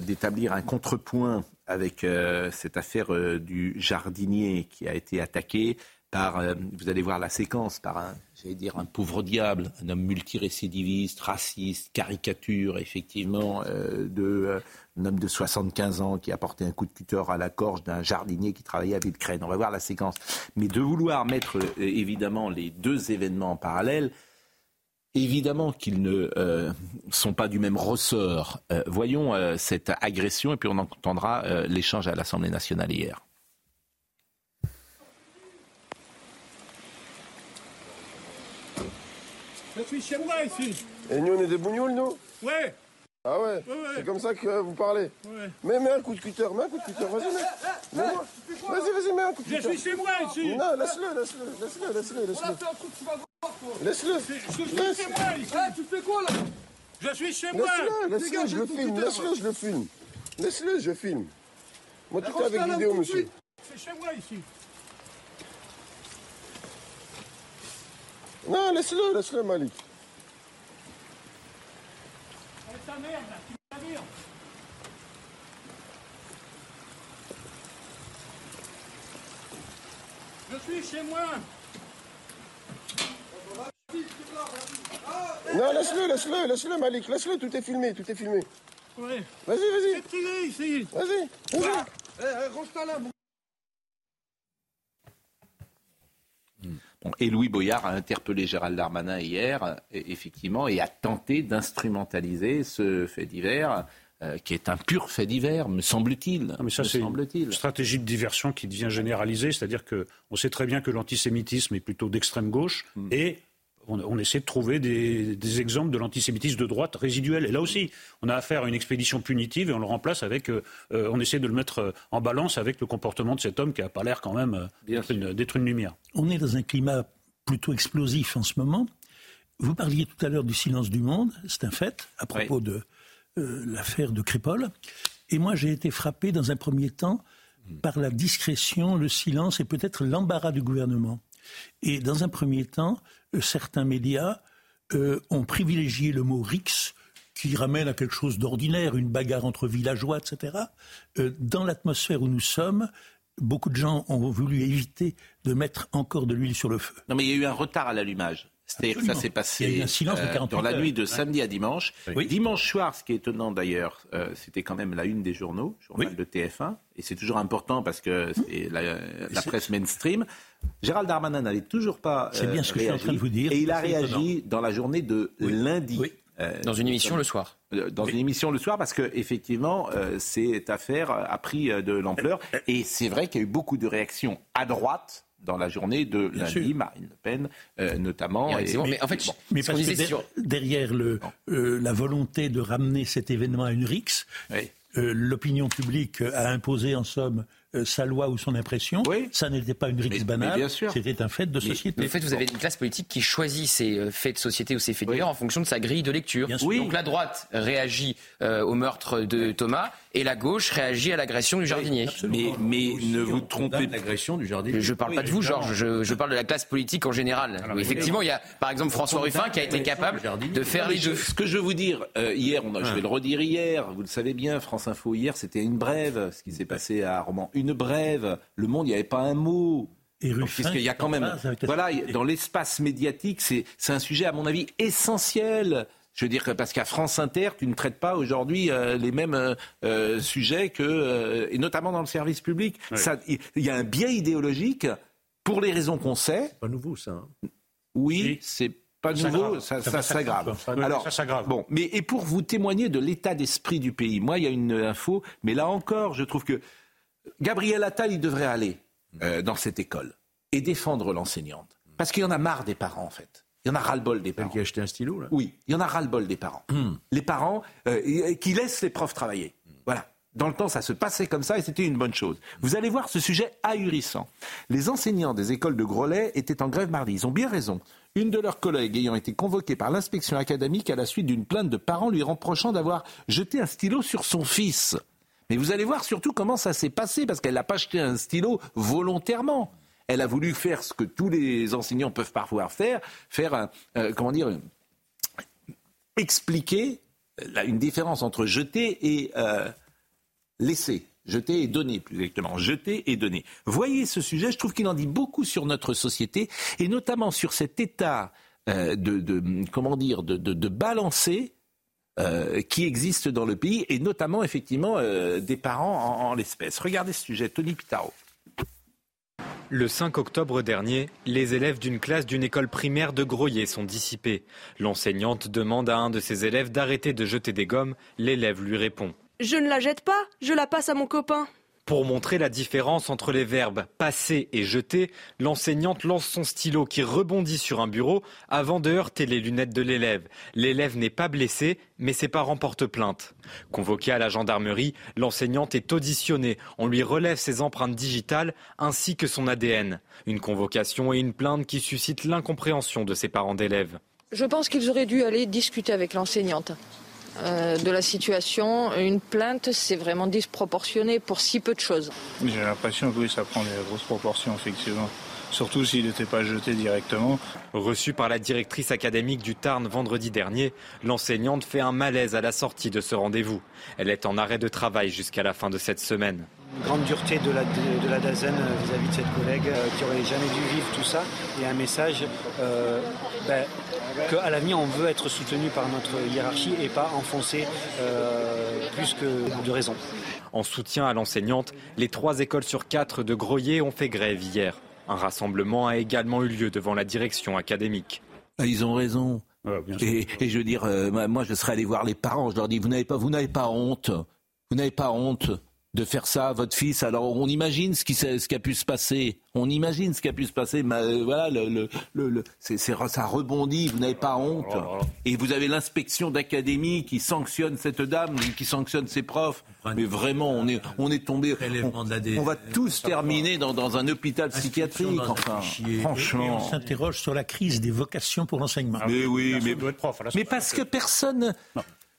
d'établir un contrepoint avec euh, cette affaire euh, du jardinier qui a été attaqué par, euh, vous allez voir la séquence, par un, j'allais dire, un pauvre diable, un homme multirécidiviste, raciste, caricature, effectivement, de, un homme de 75 ans qui a porté un coup de cutter à la gorge d'un jardinier qui travaillait à Villecrène. On va voir la séquence. Mais de vouloir mettre, évidemment, les deux événements en parallèle, Évidemment qu'ils ne euh, sont pas du même ressort. Euh, voyons euh, cette agression et puis on entendra l'échange à l'Assemblée nationale hier. Je suis chez moi ici. Et nous on est des bougnoules nous? Ouais. Ah ouais, C'est comme ça que vous parlez Ouais. Mais mets un coup de cutter, mets un coup de cutter, vas-y, mets. Mets-moi. Vas-y, vas-y, mets un coup de Je cutter. suis chez moi ici. Non, laisse-le, laisse-le, laisse-le, laisse-le, laisse-le. Attends, tu vas voir, toi. Laisse-le. Je suis Laisse. chez moi ici. tu fais quoi là? Je suis chez moi. Laisse-le, laisse-le, je le filme, laisse-le, je le filme. Laisse-le, je filme. Moi, tout est avec vidéo, monsieur. C'est chez moi ici. Non, laisse-le, laisse-le, Malik. Avec ta merde là, tu me la Je suis chez moi. Non, laisse-le, laisse-le, laisse-le, Malik, laisse-le, tout est filmé, tout est filmé. Ouais. Vas-y, vas-y. Ici. Vas-y, vas-y. Eh, eh, range-toi là. mon- Bon, et Louis Boyard a interpellé Gérald Darmanin hier, et- effectivement, et a tenté d'instrumentaliser ce fait divers euh, qui est un pur fait divers, me semble-t-il. Mais ça, c'est une stratégie de diversion qui devient généralisée, c'est-à-dire qu'on sait très bien que l'antisémitisme est plutôt d'extrême gauche hmm. et on, essaie de trouver des, exemples de l'antisémitisme de droite résiduel. Et là aussi, on a affaire à une expédition punitive et on le remplace avec. Euh, euh, on essaie de le mettre en balance avec le comportement de cet homme qui n'a pas l'air quand même d'être une, une lumière. On est dans un climat plutôt explosif en ce moment. Vous parliez tout à l'heure du silence du monde, c'est un fait, à propos de euh, l'affaire de Crépol. Et moi, j'ai été frappé dans un premier temps par la discrétion, le silence et peut-être l'embarras du gouvernement. Et dans un premier temps, euh, certains médias euh, ont privilégié le mot RIX, qui ramène à quelque chose d'ordinaire, une bagarre entre villageois, etc. dans l'atmosphère où nous sommes, beaucoup de gens ont voulu éviter de mettre encore de l'huile sur le feu. Non, mais il y a eu un retard à l'allumage. C'est-à-dire que ça s'est passé euh, dans la nuit de samedi à dimanche. Dimanche soir, ce qui est étonnant d'ailleurs, euh, c'était quand même la une des journaux, journal de TF1, et c'est toujours important parce que c'est la, presse mainstream. Gérald Darmanin n'avait toujours pas C'est bien ce que je suis en train de vous dire. Et il a réagi dans la journée de lundi. dans une émission le soir. Dans une émission le soir, parce que effectivement, cette affaire a pris de l'ampleur. Et c'est vrai qu'il y a eu beaucoup de réactions à droite dans la journée de lundi, Marine Le Pen euh, notamment. mais, en fait, mais parce que derrière le, euh, la volonté de ramener cet événement à une rixe, euh, l'opinion publique a imposé en somme euh, sa loi ou son impression. Ça n'était pas une rixe banale, c'était un fait de société. Mais, en fait, vous avez une classe politique qui choisit ses euh, faits de société ou ses faits divers en fonction de sa grille de lecture. Donc la droite réagit euh, au meurtre de Thomas et la gauche réagit à l'agression du jardinier. mais, mais ne vous trompez pas. L'agression du jardinier. Je ne parle pas de vous, Georges. Je, parle de la classe politique en général. effectivement, il y a par exemple François Ruffin qui a été capable de faire les deux. Ce que je veux vous dire, hier, je vais le redire hier, vous le savez bien, France Info hier, c'était une brève, ce qui s'est passé à Romans une brève. Le Monde, il n'y avait pas un mot. Et qu'il y a quand même, voilà, dans l'espace médiatique, c'est un sujet à mon avis essentiel. Je veux dire que parce qu'à France Inter, tu ne traites pas aujourd'hui euh, les mêmes euh, euh, sujets que, et notamment dans le service public. Il y a un biais idéologique pour les raisons qu'on sait. Pas nouveau ça. Hein. Oui, c'est pas nouveau, ça, ça, s'aggrave. Alors, bon, mais et pour vous témoigner de l'état d'esprit du pays, moi, il y a une info, mais là encore, je trouve que Gabriel Attal, il devrait aller euh, dans cette école et défendre l'enseignante. Parce qu'il y en a marre des parents, en fait. Il y en a ras-le-bol des parents. Qui a acheté un stylo, là Oui, il y en a ras-le-bol des parents. Hmm. Les parents euh, qui laissent les profs travailler. Voilà. Dans le temps, ça se passait comme ça et c'était une bonne chose. Vous allez voir ce sujet ahurissant. Les enseignants des écoles de Grelais étaient en grève mardi. Ils ont bien raison. Une de leurs collègues ayant été convoquée par l'inspection académique à la suite d'une plainte de parents lui reprochant d'avoir jeté un stylo sur son fils. Mais vous allez voir surtout comment ça s'est passé, parce qu'elle n'a pas acheté un stylo volontairement. Elle a voulu faire ce que tous les enseignants peuvent parfois faire, faire, euh, comment dire, expliquer une différence entre jeter et euh, laisser. Jeter et donner, plus exactement. Jeter et donner. Voyez ce sujet, je trouve qu'il en dit beaucoup sur notre société, et notamment sur cet état euh, de, comment dire, de, balancer euh, qui existent dans le pays, et notamment effectivement euh, des parents en, l'espèce. Regardez ce sujet, Tony Pitaro. Le 5 octobre dernier, les élèves d'une classe d'une école primaire de Groyer sont dissipés. L'enseignante demande à un de ses élèves d'arrêter de jeter des gommes. L'élève lui répond Je ne la jette pas, je la passe à mon copain. Pour montrer la différence entre les verbes passer et jeter, l'enseignante lance son stylo qui rebondit sur un bureau avant de heurter les lunettes de l'élève. L'élève n'est pas blessé, mais ses parents portent plainte. Convoquée à la gendarmerie, l'enseignante est auditionnée. On lui relève ses empreintes digitales ainsi que son ADN. Une convocation et une plainte qui suscitent l'incompréhension de ses parents d'élèves. Je pense qu'ils auraient dû aller discuter avec l'enseignante. Euh, de la situation. Une plainte, c'est vraiment disproportionné pour si peu de choses. J'ai l'impression que oui, ça prend des grosses proportions, effectivement. Surtout s'il n'était pas jeté directement. Reçu par la directrice académique du Tarn vendredi dernier, l'enseignante fait un malaise à la sortie de ce rendez-vous. Elle est en arrêt de travail jusqu'à la fin de cette semaine. Une grande dureté de la, de, la DAZEN euh, vis-à-vis de cette collègue euh, qui aurait jamais dû vivre tout ça et un message euh, ben, qu'à l'avenir on veut être soutenu par notre hiérarchie et pas enfoncé plus que de raison. En soutien à l'enseignante, les trois écoles sur quatre de Groyer ont fait grève hier. Un rassemblement a également eu lieu devant la direction académique. Ah, ils ont raison. et, et, je veux dire, euh, moi, je serais allé voir les parents. Je leur dis, vous n'avez pas, vous n'avez pas honte. Vous n'avez pas honte de faire ça à votre fils. Alors on imagine ce qui, ce qui a pu se passer. On imagine ce qui a pu se passer. Mais, euh, voilà, le, le, le, c'est, ça rebondit. Vous n'avez pas honte. Oh Et vous avez l'inspection d'académie qui sanctionne cette dame, qui sanctionne ses profs. Mais vraiment, on est, on est tombé. On, on va tous terminer dans, dans un hôpital psychiatrique. Enfin, franchement. Et on s'interroge sur la crise des vocations pour l'enseignement. Mais oui, mais, mais parce que personne.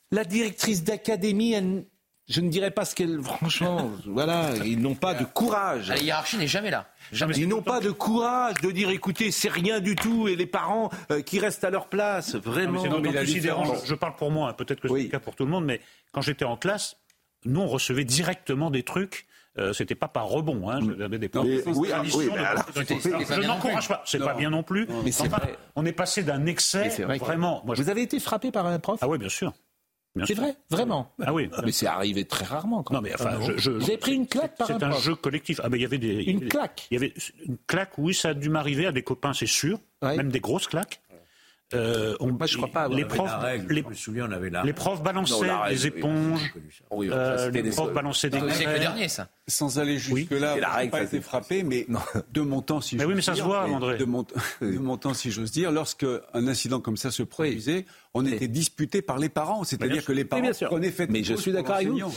La directrice d'académie, elle je ne dirais pas ce qu'elle. Franchement, voilà, ils n'ont pas de courage. La hiérarchie n'est jamais là. Jamais. Ils n'ont pas de courage de dire écoutez, c'est rien du tout, et les parents euh, qui restent à leur place, vraiment. Non, mais plus je, je, parle pour moi, hein, peut-être que c'est le cas pour tout le monde, mais quand j'étais en classe, nous, on recevait directement des trucs. Euh, c'était pas par rebond, hein. J'avais des oui, oui, de... alors, Je n'encourage pas. C'est pas bien non plus. Mais c'est enfin, on est passé d'un excès vrai vraiment. Moi, Vous avez été frappé par un prof? Ah oui, bien sûr. C'est vrai, vraiment. Ah oui. mais c'est arrivé très rarement. Quand non, mais enfin, je, je, vous avez pris une claque par C'est un, jeu collectif. Ah ben il y avait des. Une claque. Il y avait une claque. Oui, ça a dû m'arriver à des copains, c'est sûr. Ouais. Même des grosses claques. Euh, on, Moi, je crois pas. Les profs, règle, les, je me souviens, on avait la les profs balançaient non, les éponges. Oui, euh, les profs balançaient des. C'est le dernier, ça. Sans aller jusque là, la règle, pas été frappé, mais non. de mon temps, si mais je oui, mais ça dire, se voit, André. De mon, de mon temps, si j'ose dire, lorsque un incident comme ça se produisait, on était disputé par les parents, c'est-à-dire que les parents prenaient fait. Mais je suis d'accord avec vous.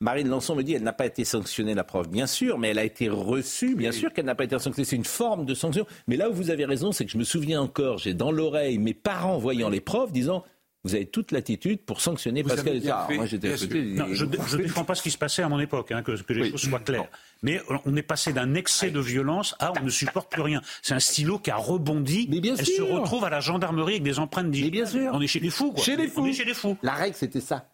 Marine Lançon me dit elle n'a pas été sanctionnée, la prof. Bien sûr, mais elle a été reçue. Bien sûr qu'elle n'a pas été sanctionnée. C'est une forme de sanction. Mais là où vous avez raison, c'est que je me souviens encore, j'ai dans l'oreille mes parents voyant les profs disant vous avez toute l'attitude pour sanctionner vous Pascal ah, Moi, j'étais non, je ne défends pas ce qui se passait à mon époque, hein, que, que, les oui. choses soient claires. Mais on est passé d'un excès de violence à on ne supporte plus rien. C'est un stylo qui a rebondi. Mais bien Elle sûr. se retrouve à la gendarmerie avec des empreintes digitales. Mais bien sûr. On est chez les fous, quoi. Chez les fous. On est chez les fous. La règle, c'était ça.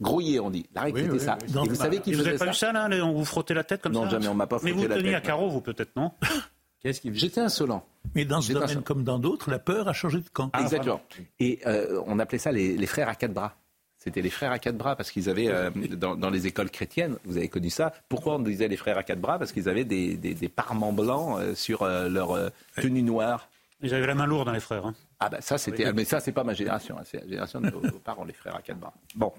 Grouillé, on dit. La règle, oui, c'était oui, ça. Oui. Et vous savez qui vous faisait n'avez pas eu ça, là On vous frottait la tête comme non, ça Non, jamais, on m'a pas frotté la tête. Mais vous teniez à carreau, vous, peut-être, non? Qu'est-ce qui... J'étais insolent. Mais dans ce domaine comme dans d'autres, la peur a changé de camp. Ah, Exactement. Et euh, on appelait ça les, les, frères à quatre bras. C'était les frères à quatre bras parce qu'ils avaient, euh, dans, dans, les écoles chrétiennes, vous avez connu ça. Pourquoi on disait les frères à quatre bras? Parce qu'ils avaient des, des, des, parements blancs euh, sur leur tenue noire. Ils avaient la main lourde, hein, les frères. Hein. Ah ben ça c'était, mais ça c'est pas ma génération, hein, c'est la génération de nos parents, les frères à quatre bras. Bon,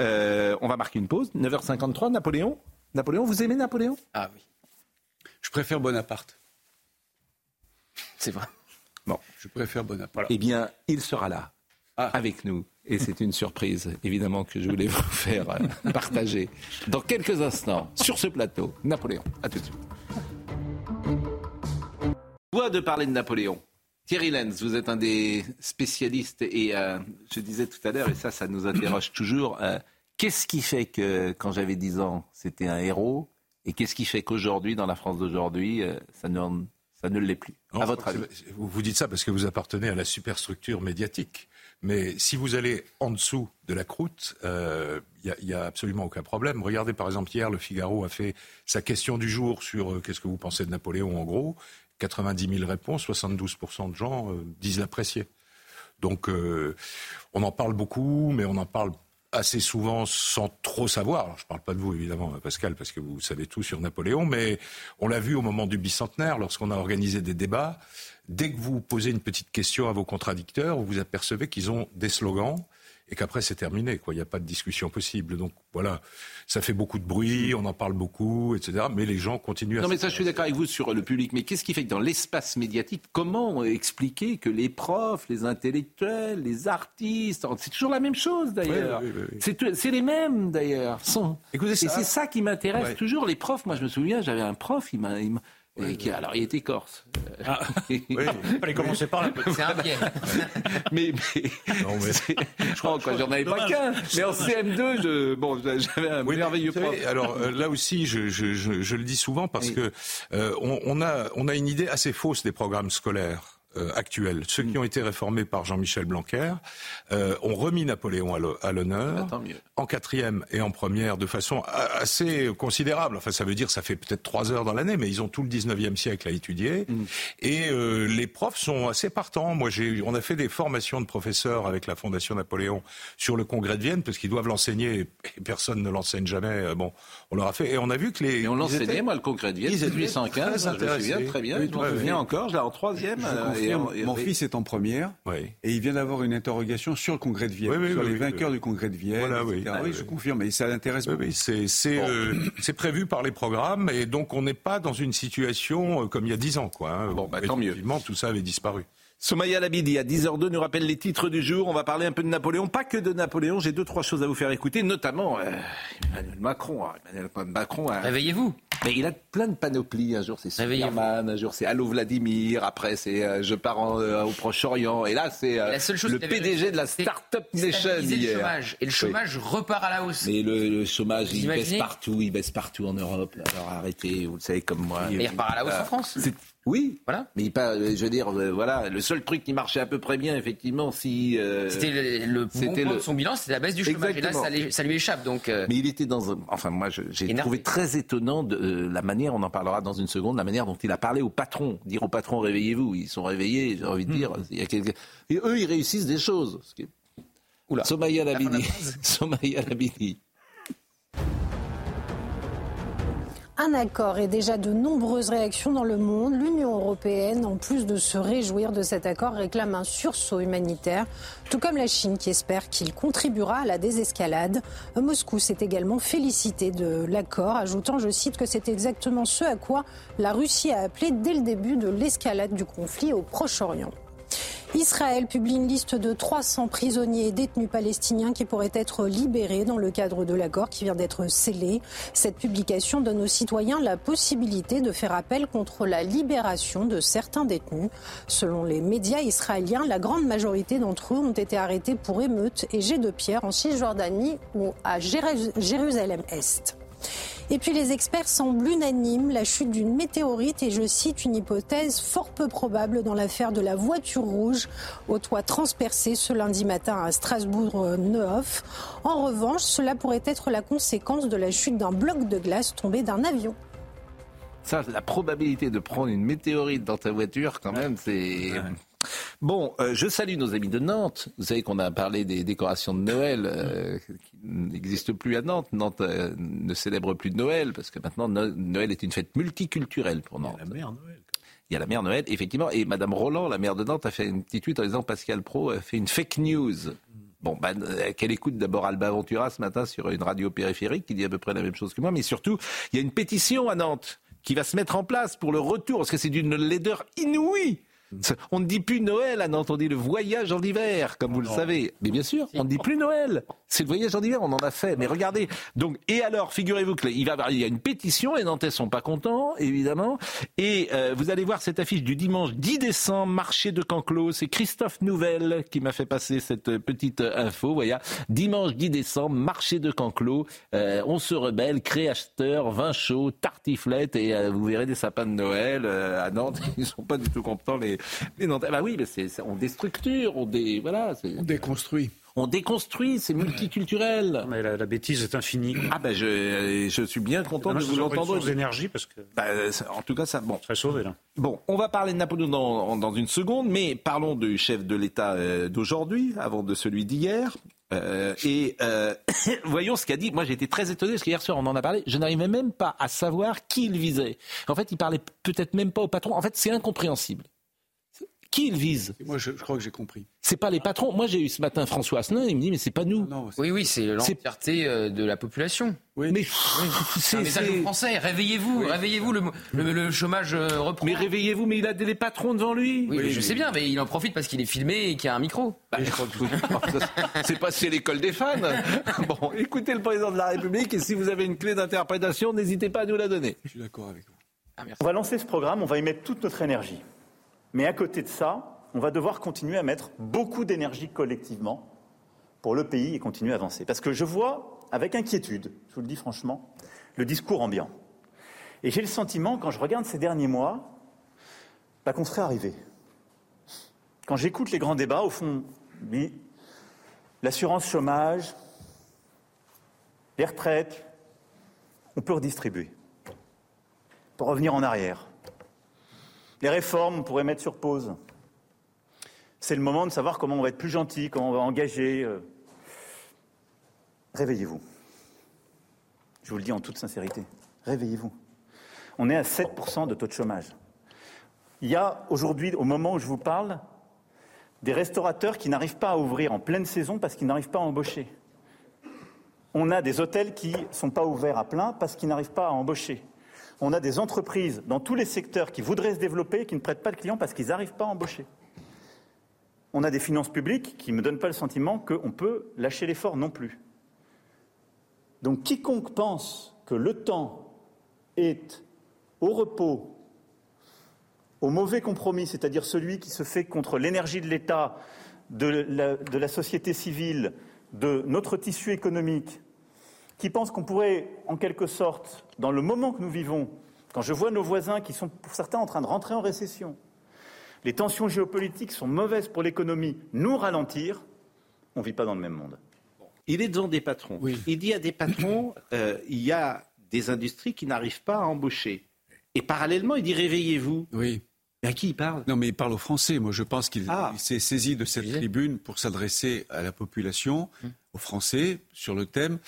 euh, on va marquer une pause. 9h53, Napoléon. Napoléon, vous aimez Napoléon? Ah oui. Je préfère Bonaparte. C'est vrai. Bon, je préfère Bonaparte. Eh bien, il sera là ah. avec nous. Et c'est une surprise, évidemment, que je voulais vous faire euh, partager dans quelques instants sur ce plateau. Napoléon, à tout de suite. Voix de parler de Napoléon. Thierry Lenz, vous êtes un des spécialistes et euh, je disais tout à l'heure, et ça, ça nous interroge toujours, euh, qu'est-ce qui fait que quand j'avais 10 ans, c'était un héros et qu'est-ce qui fait qu'aujourd'hui, dans la France d'aujourd'hui, euh, ça ne, ça ne l'est plus? Non, À votre avis? Vous dites ça parce que vous appartenez à la superstructure médiatique. Mais si vous allez en dessous de la croûte, il euh, n'y a, a, absolument aucun problème. Regardez par exemple hier, le Figaro a fait sa question du jour sur euh, qu'est-ce que vous pensez de Napoléon en gros. 90 000 réponses, 72% de gens euh, disent l'apprécier. Donc euh, on en parle beaucoup, mais on en parle assez souvent sans trop savoir. Je ne parle pas de vous, évidemment, Pascal, parce que vous savez tout sur Napoléon, mais on l'a vu au moment du bicentenaire, lorsqu'on a organisé des débats. Dès que vous posez une petite question à vos contradicteurs, vous vous apercevez qu'ils ont des slogans et qu'après c'est terminé, quoi. Il n'y a pas de discussion possible. Donc voilà, ça fait beaucoup de bruit, on en parle beaucoup, etc. Mais les gens continuent à. Non, mais ça, je suis d'accord avec vous sur le public. Mais qu'est-ce qui fait que dans l'espace médiatique, comment expliquer que les profs, les intellectuels, les artistes, c'est toujours la même chose d'ailleurs. Oui, oui, oui, c'est les mêmes d'ailleurs. Écoutez, et c'est ça qui m'intéresse toujours. Les profs, moi je me souviens, j'avais un prof, il m'a. Oui, qui, alors, il était corse. Ah, oui, il fallait commencer par là. C'est un pied. mais, mais, non, mais... je crois que j'en avais pas qu'un. Mais en CM2, je, bon, j'avais un oui, merveilleux prof. Savez, alors euh, là aussi, je, je, je, je, le dis souvent parce oui. que euh, on, on, a, on a une idée assez fausse des programmes scolaires. Euh, actuels, ceux qui ont été réformés par Jean-Michel Blanquer, euh, ont remis Napoléon à l'honneur en quatrième et en première de façon assez considérable. Enfin, ça veut dire ça fait peut-être trois heures dans l'année, mais ils ont tout le 19e siècle à étudier. Mm. Et euh, les profs sont assez partants. Moi, on a fait des formations de professeurs avec la Fondation Napoléon sur le congrès de Vienne, parce qu'ils doivent l'enseigner et personne ne l'enseigne jamais. Bon, on leur a fait. Et on a vu que les... Et on l'enseignait, moi, le congrès de Vienne, 1815, je me souviens très bien. Oui, je m'en souviens encore, j'étais en troisième mon fils est en première et il vient d'avoir une interrogation sur le congrès de Vienne, sur les vainqueurs du congrès de Vienne. Voilà, oui. oui, je confirme, et ça l'intéresse beaucoup. Euh, c'est prévu par les programmes et donc on n'est pas dans une situation euh, comme il y a dix ans. Quoi, hein. Bon, bah, tant mieux. tout ça avait disparu. Somaya Labidi, à 10h02, nous rappelle les titres du jour. On va parler un peu de Napoléon. Pas que de Napoléon, j'ai deux, trois choses à vous faire écouter, notamment euh, Emmanuel Macron. Hein. Emmanuel Macron hein. Réveillez-vous. Mais il a plein de panoplies. Un jour, c'est Superman, un jour, c'est Allô Vladimir, après, c'est euh, Je pars euh, au Proche-Orient. Et là, c'est le PDG de la Startup Nation. Le chômage. Et le chômage repart à la hausse. Mais le, chômage, il baisse partout. Il baisse partout en Europe. Alors arrêtez, vous le savez comme moi. Et il repart à la hausse en France. Oui, voilà. Mais pas, je veux dire, voilà, le seul truc qui marchait à peu près bien, effectivement, si euh, c'était le, le, bon son bilan, c'était la baisse du chômage. Et là, ça, lui échappe. Donc, euh. mais il était dans, un, enfin, moi, j'ai trouvé très étonnant de la manière, on en parlera dans une seconde, la manière dont il a parlé au patron, dire au patron, réveillez-vous. Ils sont réveillés. J'ai envie de dire, hmm. il y a quelques... et eux, ils réussissent des choses. Ce qui est... Oula. Somaya. Somaya Labidi. Un accord et déjà de nombreuses réactions dans le monde. L'Union européenne, en plus de se réjouir de cet accord, réclame un sursaut humanitaire, tout comme la Chine qui espère qu'il contribuera à la désescalade. Moscou s'est également félicité de l'accord, ajoutant, je cite, que c'est exactement ce à quoi la Russie a appelé dès le début de l'escalade du conflit au Proche-Orient. Israël publie une liste de 300 prisonniers et détenus palestiniens qui pourraient être libérés dans le cadre de l'accord qui vient d'être scellé. Cette publication donne aux citoyens la possibilité de faire appel contre la libération de certains détenus. Selon les médias israéliens, la grande majorité d'entre eux ont été arrêtés pour émeutes et jets de pierre en Cisjordanie ou à Jérusalem-Est. Et puis les experts semblent unanimes, la chute d'une météorite et je cite une hypothèse fort peu probable dans l'affaire de la voiture rouge au toit transpercé ce lundi matin à Strasbourg-Neuf. En revanche, cela pourrait être la conséquence de la chute d'un bloc de glace tombé d'un avion. Ça, la probabilité de prendre une météorite dans ta voiture, quand même, c'est... Bon, euh, je salue nos amis de Nantes. Vous savez qu'on a parlé des décorations de Noël euh, qui n'existent plus à Nantes. Nantes euh, ne célèbre plus de Noël parce que maintenant Noël est une fête multiculturelle pour Nantes. Il y a la mère Noël. Il y a la mère Noël, effectivement. Et Madame Roland, la maire de Nantes, a fait une petite tweet en disant Pascal Pro a fait une fake news. Bon, ben, qu'elle écoute d'abord Alba Ventura ce matin sur une radio périphérique qui dit à peu près la même chose que moi. Mais surtout, il y a une pétition à Nantes qui va se mettre en place pour le retour, parce que c'est d'une laideur inouïe on ne dit plus Noël à Nantes, on dit le voyage en hiver, comme vous le savez. Mais bien sûr, on ne dit plus Noël. C'est le voyage en hiver, on en a fait. Mais regardez, donc et alors, figurez-vous qu'il va il y a une pétition, les Nantais sont pas contents, évidemment. Et euh, vous allez voir cette affiche du dimanche 10 décembre, marché de Canclos. C'est Christophe Nouvelle qui m'a fait passer cette petite info. Voyez, dimanche 10 décembre, marché de Canclos. Euh, on se rebelle, créateur, vin chaud, tartiflette et euh, vous verrez des sapins de Noël à Nantes. Ils sont pas du tout contents les mais non, bah oui, mais c'est, on déstructure, on dé, voilà, on déconstruit. On déconstruit, c'est multiculturel. Mais la, bêtise est infinie. Ah ben je, je suis bien content de vous l'entendre. d'énergie parce que. Bah, en tout cas, ça bon. Très sauvé là. Bon, on va parler de Napoléon dans, dans une seconde, mais parlons du chef de l'État euh, d'aujourd'hui, avant de celui d'hier. Euh, et euh, voyons ce qu'a dit. Moi, j'ai été très étonné parce qu'hier soir, on en a parlé. Je n'arrivais même pas à savoir qui il visait. En fait, il parlait peut-être même pas au patron. En fait, c'est incompréhensible. Qui il vise Moi, je, crois que j'ai compris. C'est pas les patrons. Moi, j'ai eu ce matin François Asselin, il me dit, mais c'est pas nous. oui, oui, c'est l'entièreté euh, de la population. Oui. Mais c'est un message aux Français. Réveillez-vous, réveillez-vous. Le, le, chômage euh, reprend. Mais réveillez-vous, mais il a des patrons devant lui. Oui, je sais bien, mais il en profite parce qu'il est filmé et qu'il y a un micro. Bah, c'est passé l'école des fans. Bon, écoutez le président de la République et si vous avez une clé d'interprétation, n'hésitez pas à nous la donner. Je suis d'accord avec vous. Ah, on va lancer ce programme, on va y mettre toute notre énergie. Mais à côté de ça, on va devoir continuer à mettre beaucoup d'énergie collectivement pour le pays et continuer à avancer. Parce que je vois avec inquiétude, je vous le dis franchement, le discours ambiant. Et j'ai le sentiment, quand je regarde ces derniers mois, bah, qu'on serait arrivé. Quand j'écoute les grands débats, au fond, l'assurance chômage, les retraites, on peut redistribuer pour revenir en arrière. Les réformes, on pourrait mettre sur pause. C'est le moment de savoir comment on va être plus gentil, comment on va engager. Euh. Réveillez-vous. Je vous le dis en toute sincérité. Réveillez-vous. On est à 7% de taux de chômage. Il y a aujourd'hui, au moment où je vous parle, des restaurateurs qui n'arrivent pas à ouvrir en pleine saison parce qu'ils n'arrivent pas à embaucher. On a des hôtels qui ne sont pas ouverts à plein parce qu'ils n'arrivent pas à embaucher. On a des entreprises dans tous les secteurs qui voudraient se développer et qui ne prêtent pas de clients parce qu'ils n'arrivent pas à embaucher. On a des finances publiques qui ne me donnent pas le sentiment qu'on peut lâcher l'effort non plus. Donc quiconque pense que le temps est au repos, au mauvais compromis, c'est-à-dire celui qui se fait contre l'énergie de l'État, de la, de la société civile, de notre tissu économique, qui pense qu'on pourrait, en quelque sorte, dans le moment que nous vivons, quand je vois nos voisins qui sont pour certains en train de rentrer en récession, les tensions géopolitiques sont mauvaises pour l'économie, nous ralentir, on ne vit pas dans le même monde. Il est devant des patrons. Il dit à des patrons, euh, il y a des industries qui n'arrivent pas à embaucher. Et parallèlement, il dit réveillez-vous. Oui. Et à qui il parle? Non, mais il parle aux Français. Moi, je pense qu'il Ah. s'est saisi de cette tribune pour s'adresser à la population, Hum. aux Français, sur le thème.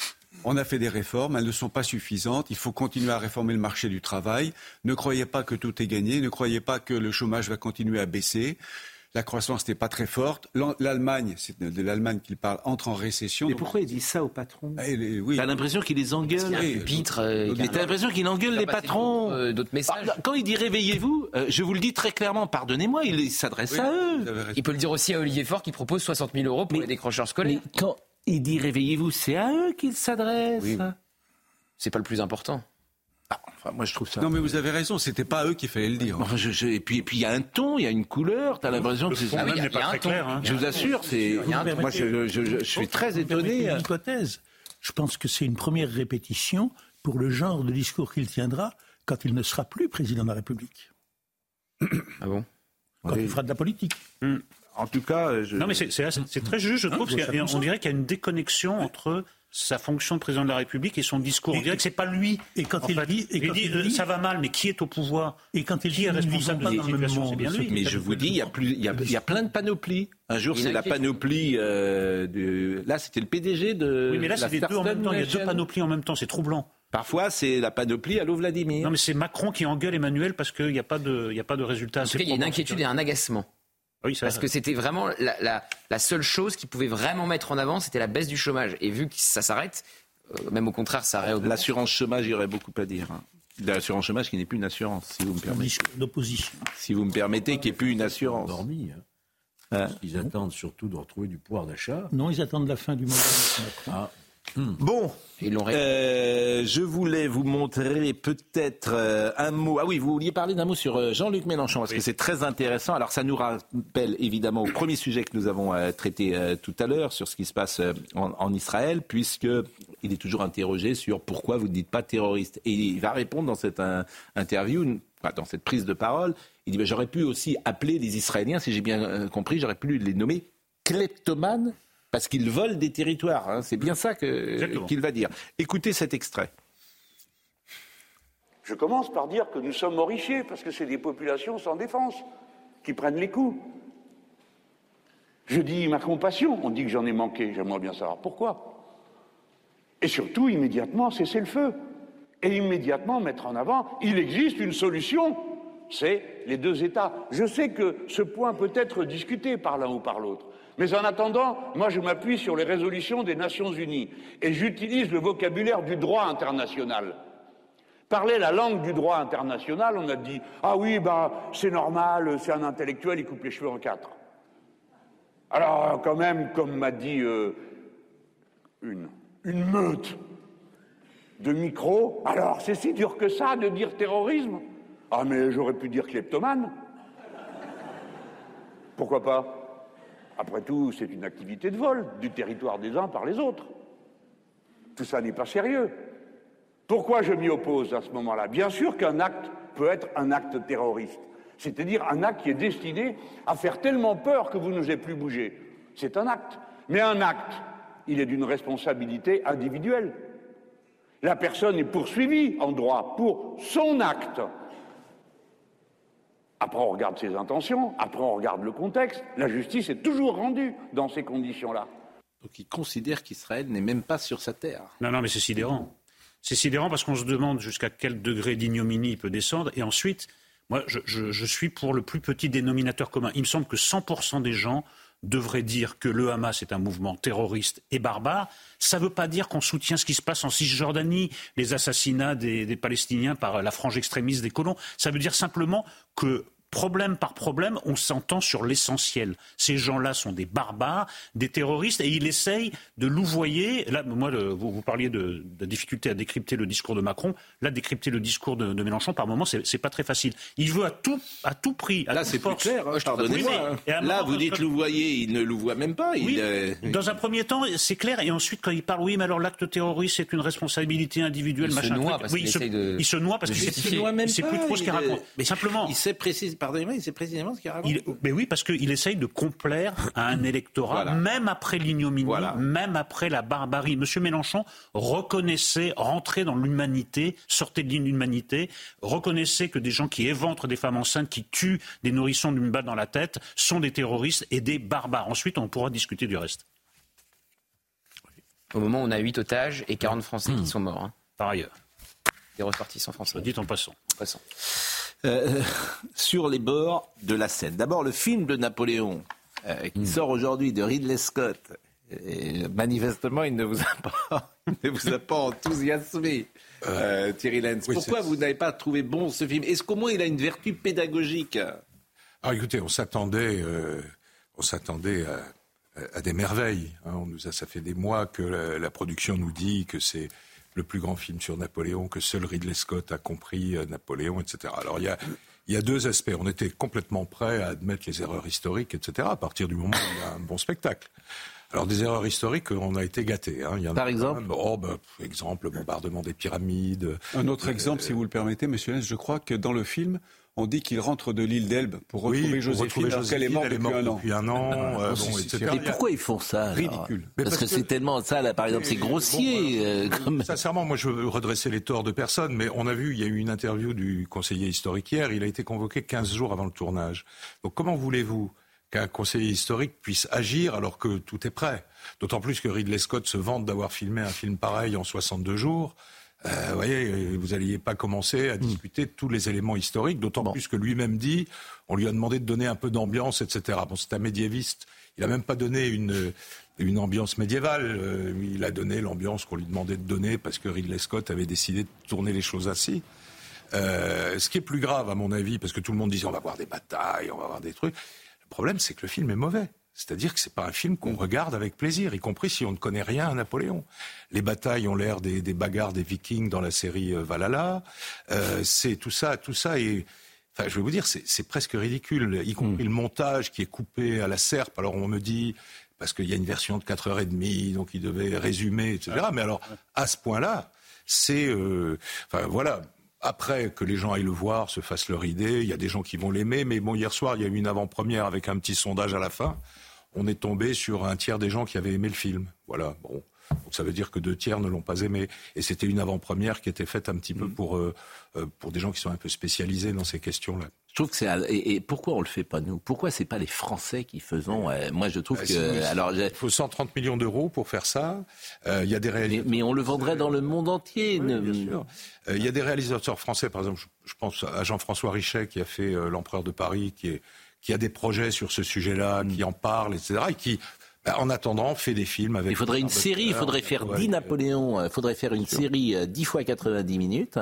On a fait des réformes, elles ne sont pas suffisantes. Il faut continuer à réformer le marché du travail. Ne croyez pas que tout est gagné. Ne croyez pas que le chômage va continuer à baisser. La croissance n'est pas très forte. L'Allemagne, c'est de l'Allemagne qu'il parle, entre en récession. Mais Donc- pourquoi il dit ça aux patrons? Eh, les- oui. T'as l'impression qu'il les engueule. A un pupitre, euh, t'as l'impression qu'il engueule il les passé patrons. d'autres, euh, d'autres messages. Ah, Quand il dit réveillez-vous, euh, je vous le dis très clairement, pardonnez-moi, il s'adresse à eux. Il peut le dire aussi à Olivier Faure qui propose 60 000 euros pour les décrocheurs scolaires. Mais quand il dit réveillez-vous, c'est à eux qu'il s'adresse. Oui. C'est pas le plus important. Enfin, moi, je trouve ça. Non, mais vous avez raison, c'était pas à eux qu'il fallait le dire. Enfin, je- je- et puis, et puis il y a un ton, il y a une couleur. T'as l'impression que c'est. fond Ah oui, même il y a- n'est pas il y a très un ton. clair, hein. Je vous assure, c'est. Moi, je, je- je- je suis très étonné. Une hypothèse. Je pense que c'est une première répétition pour le genre de discours qu'il tiendra quand il ne sera plus président de la République. Ah bon? Quand il fera de la politique. En tout cas, je... Non, mais c'est- très juste, je trouve. je y a- comme ça. on dirait qu'il y a une déconnexion entre sa fonction de président de la République et son discours. On dirait que c'est pas lui. Et quand il fait. dit- et il quand dit, il euh, dit- ça va mal, mais qui est au pouvoir Et quand il Qui dit est responsable de dans la le même situation C'est bien lui. Mais je vous dis, il y a plus, il y a, il y a plein de panoplies. Un jour, Il y a c'est la panoplie. euh, de... Là, c'était le PDG de. Oui, mais là, c'est les deux en même temps. Il y a deux panoplies en même temps. C'est troublant. Parfois, c'est la panoplie à l'eau Vladimir. Non, mais c'est Macron qui engueule Emmanuel parce qu'il n'y a pas de, il y a pas de résultat En assez tout cas, il y a une inquiétude et un agacement. Oui, ça- Parce que c'était vraiment la, la- la seule chose qui pouvait vraiment mettre en avant, c'était la baisse du chômage. Et vu que ça s'arrête, euh, même au contraire, ça réaugmente. L'assurance chômage, il y aurait beaucoup à dire. hein. L'assurance chômage qui n'est plus une assurance, si vous me permettez. d'opposition. Si vous me permettez, qui n'est plus une assurance. Endormi. hein. Hein Ils attendent surtout de retrouver du pouvoir d'achat. Non, ils attendent la fin du mandat. de Ah, Bon, euh, je voulais vous montrer peut-être euh, un mot. Ah oui, vous vouliez parler d'un mot sur euh, Jean-Luc Mélenchon, parce que c'est très intéressant. Alors ça nous rappelle évidemment au premier sujet que nous avons traité tout à l'heure, sur ce qui se passe en, en Israël, puisque il est toujours interrogé sur pourquoi vous ne dites pas terroriste. Et il va répondre dans cette interview, dans cette prise de parole, il dit ben, j'aurais pu aussi appeler les Israéliens, si j'ai bien compris, j'aurais pu les nommer kleptomanes parce qu'ils volent des territoires. hein. C'est bien ça qu'il va dire. Écoutez cet extrait. Je commence par dire que nous sommes horrifiés parce que c'est des populations sans défense qui prennent les coups. Je dis ma compassion, on dit que j'en ai manqué, j'aimerais bien savoir pourquoi. Et surtout, immédiatement, cesser le feu. Et immédiatement mettre en avant, il existe une solution, c'est les deux États. Je sais que ce point peut être discuté par l'un ou par l'autre. Mais en attendant, moi je m'appuie sur les résolutions des Nations Unies et j'utilise le vocabulaire du droit international. Parler la langue du droit international, on a dit Ah oui, bah, c'est normal, c'est un intellectuel, il coupe les cheveux en quatre. Alors, quand même, comme m'a dit euh, une, une meute de micro, alors c'est si dur que ça de dire terrorisme? Ah, mais j'aurais pu dire kleptomane. Pourquoi pas? Après tout, c'est une activité de vol du territoire des uns par les autres. Tout ça n'est pas sérieux. Pourquoi je m'y oppose à ce moment-là? Bien sûr qu'un acte peut être un acte terroriste, c'est-à-dire un acte qui est destiné à faire tellement peur que vous n'osez plus bouger. C'est un acte. Mais un acte, il est d'une responsabilité individuelle. La personne est poursuivie en droit pour son acte. Après, on regarde ses intentions, après, on regarde le contexte. La justice est toujours rendue dans ces conditions-là. Donc il considère qu'Israël n'est même pas sur sa terre. Non, non, mais c'est sidérant. C'est sidérant parce qu'on se demande jusqu'à quel degré d'ignominie il peut descendre. Et ensuite, Moi, je, je, suis pour le plus petit dénominateur commun. Il me semble que 100% des gens devraient dire que le Hamas est un mouvement terroriste et barbare. Ça ne veut pas dire qu'on soutient ce qui se passe en Cisjordanie, les assassinats des, des Palestiniens par la frange extrémiste des colons. Ça veut dire simplement que problème par problème, on s'entend sur l'essentiel. Ces gens-là sont des barbares, des terroristes, et il essaye de louvoyer. Là, moi, vous, parliez de, la difficulté à décrypter le discours de Macron. Là, décrypter le discours de, Mélenchon, par moment, c'est pas très facile. Il veut à tout, à tout prix. là, c'est plus clair. Hein, pardonnez-moi. Hein. Là, vous dites louvoyer, il ne louvoie même pas. Dans un premier temps, c'est clair, et ensuite, quand il parle, oui, mais alors l'acte terroriste, c'est une responsabilité individuelle, il machin. Se noie parce oui, il, se, il se noie parce qu'il sait plus trop ce qu'il raconte. Mais simplement, il sait préciser pardonnez-moi, c'est précisément ce qu'il raconte. mais oui, parce qu'il essaye de complaire à un électorat, même après l'ignominie, même après la barbarie. Monsieur Mélenchon reconnaissait, rentrer dans l'humanité, sortait de l'inhumanité, reconnaissait que des gens qui éventrent des femmes enceintes, qui tuent des nourrissons d'une balle dans la tête, sont des terroristes et des barbares. Ensuite, on pourra discuter du reste. Au moment où on a 8 otages et 40 Français qui hmm. sont morts. Hein. Par ailleurs. Des ressortissants français. Dit en passant. En passant. Euh, sur les bords de la Seine. D'abord, le film de Napoléon, euh, qui hmm. sort aujourd'hui de Ridley Scott. Et manifestement, il ne vous a pas, ne vous a pas enthousiasmé, euh, Thierry Lenz. Pourquoi vous n'avez pas trouvé bon ce film? Est-ce qu'au moins il a une vertu pédagogique? Ah, écoutez, on s'attendait, on s'attendait à, des merveilles. Hein. On nous a, ça fait des mois que la production nous dit que c'est le plus grand film sur Napoléon, que seul Ridley Scott a compris euh, Napoléon, etc. Alors il y a, il y a deux aspects. On était complètement prêt à admettre les erreurs historiques, etc., à partir du moment où il y a un bon spectacle. Alors des erreurs historiques, on a été gâtés. Hein. Il y en Par exemple oh, bah, Exemple, le bombardement des pyramides. Un autre exemple, si vous le permettez, monsieur Lenz, je crois que dans le film, on dit qu'il rentre de l'île d'Elbe pour retrouver Joséphine, qu'elle est morte depuis un an. Euh, et pourquoi ils font ça Ridicule. Parce, que, c'est tellement ça, là, par exemple, c'est grossier. Euh, euh, sincèrement, moi, je veux redresser les torts de personne, mais on a vu, il y a eu une interview du conseiller historique hier. Il a été convoqué 15 jours avant le tournage. Donc, comment voulez-vous qu'un conseiller historique puisse agir alors que tout est prêt? D'autant plus que Ridley Scott se vante d'avoir filmé un film pareil en 62 jours. Euh, vous voyez, vous n'alliez pas commencer à hmm. discuter de tous les éléments historiques, d'autant plus que lui-même dit, on lui a demandé de donner un peu d'ambiance, etc. Bon, c'est un médiéviste, il n'a même pas donné une, une ambiance médiévale, euh, il a donné l'ambiance qu'on lui demandait de donner parce que Ridley Scott avait décidé de tourner les choses ainsi. Euh, ce qui est plus grave, à mon avis, parce que tout le monde disait on va voir des batailles, on va voir des trucs. Le problème, c'est que le film est mauvais. C'est-à-dire que c'est pas un film qu'on regarde avec plaisir, y compris si on ne connaît rien à Napoléon. Les batailles ont l'air des, bagarres des Vikings dans la série euh, Valhalla. Euh, c'est tout ça, tout ça et Enfin, je vais vous dire, c'est presque ridicule, y compris hmm. le montage qui est coupé à la serpe. Alors on me dit, parce qu'il y a une version de 4h30, donc il devait résumer, etc. Mais alors, à ce point-là, c'est... Euh, enfin, voilà, après que les gens aillent le voir, se fassent leur idée, il y a des gens qui vont l'aimer, mais bon, hier soir, il y a eu une avant-première avec un petit sondage à la fin on est tombé sur un tiers des gens qui avaient aimé le film. Voilà, bon. Donc ça veut dire que deux tiers ne l'ont pas aimé. Et c'était une avant-première qui était faite un petit peu mm. pour, euh, euh, pour des gens qui sont un peu spécialisés dans ces questions-là. Je trouve que c'est et, pourquoi on le fait pas nous? Pourquoi c'est pas les Français qui faisons Moi, je trouve bah, que alors il faut 130 millions d'euros pour faire ça. Euh, il y a des réalisateurs. Mais, on le vendrait dans le monde entier. bien sûr. Il y a des réalisateurs français, par exemple, je, pense à Jean-François Richet qui a fait l'Empereur de Paris, qui est qui a des projets sur ce sujet-là, qui en parle, etc. Et qui, bah, en attendant, fait des films avec. Il faudrait une série, il faudrait faire 10 Napoléons, il faudrait faire une série 10 euh, fois 90 minutes.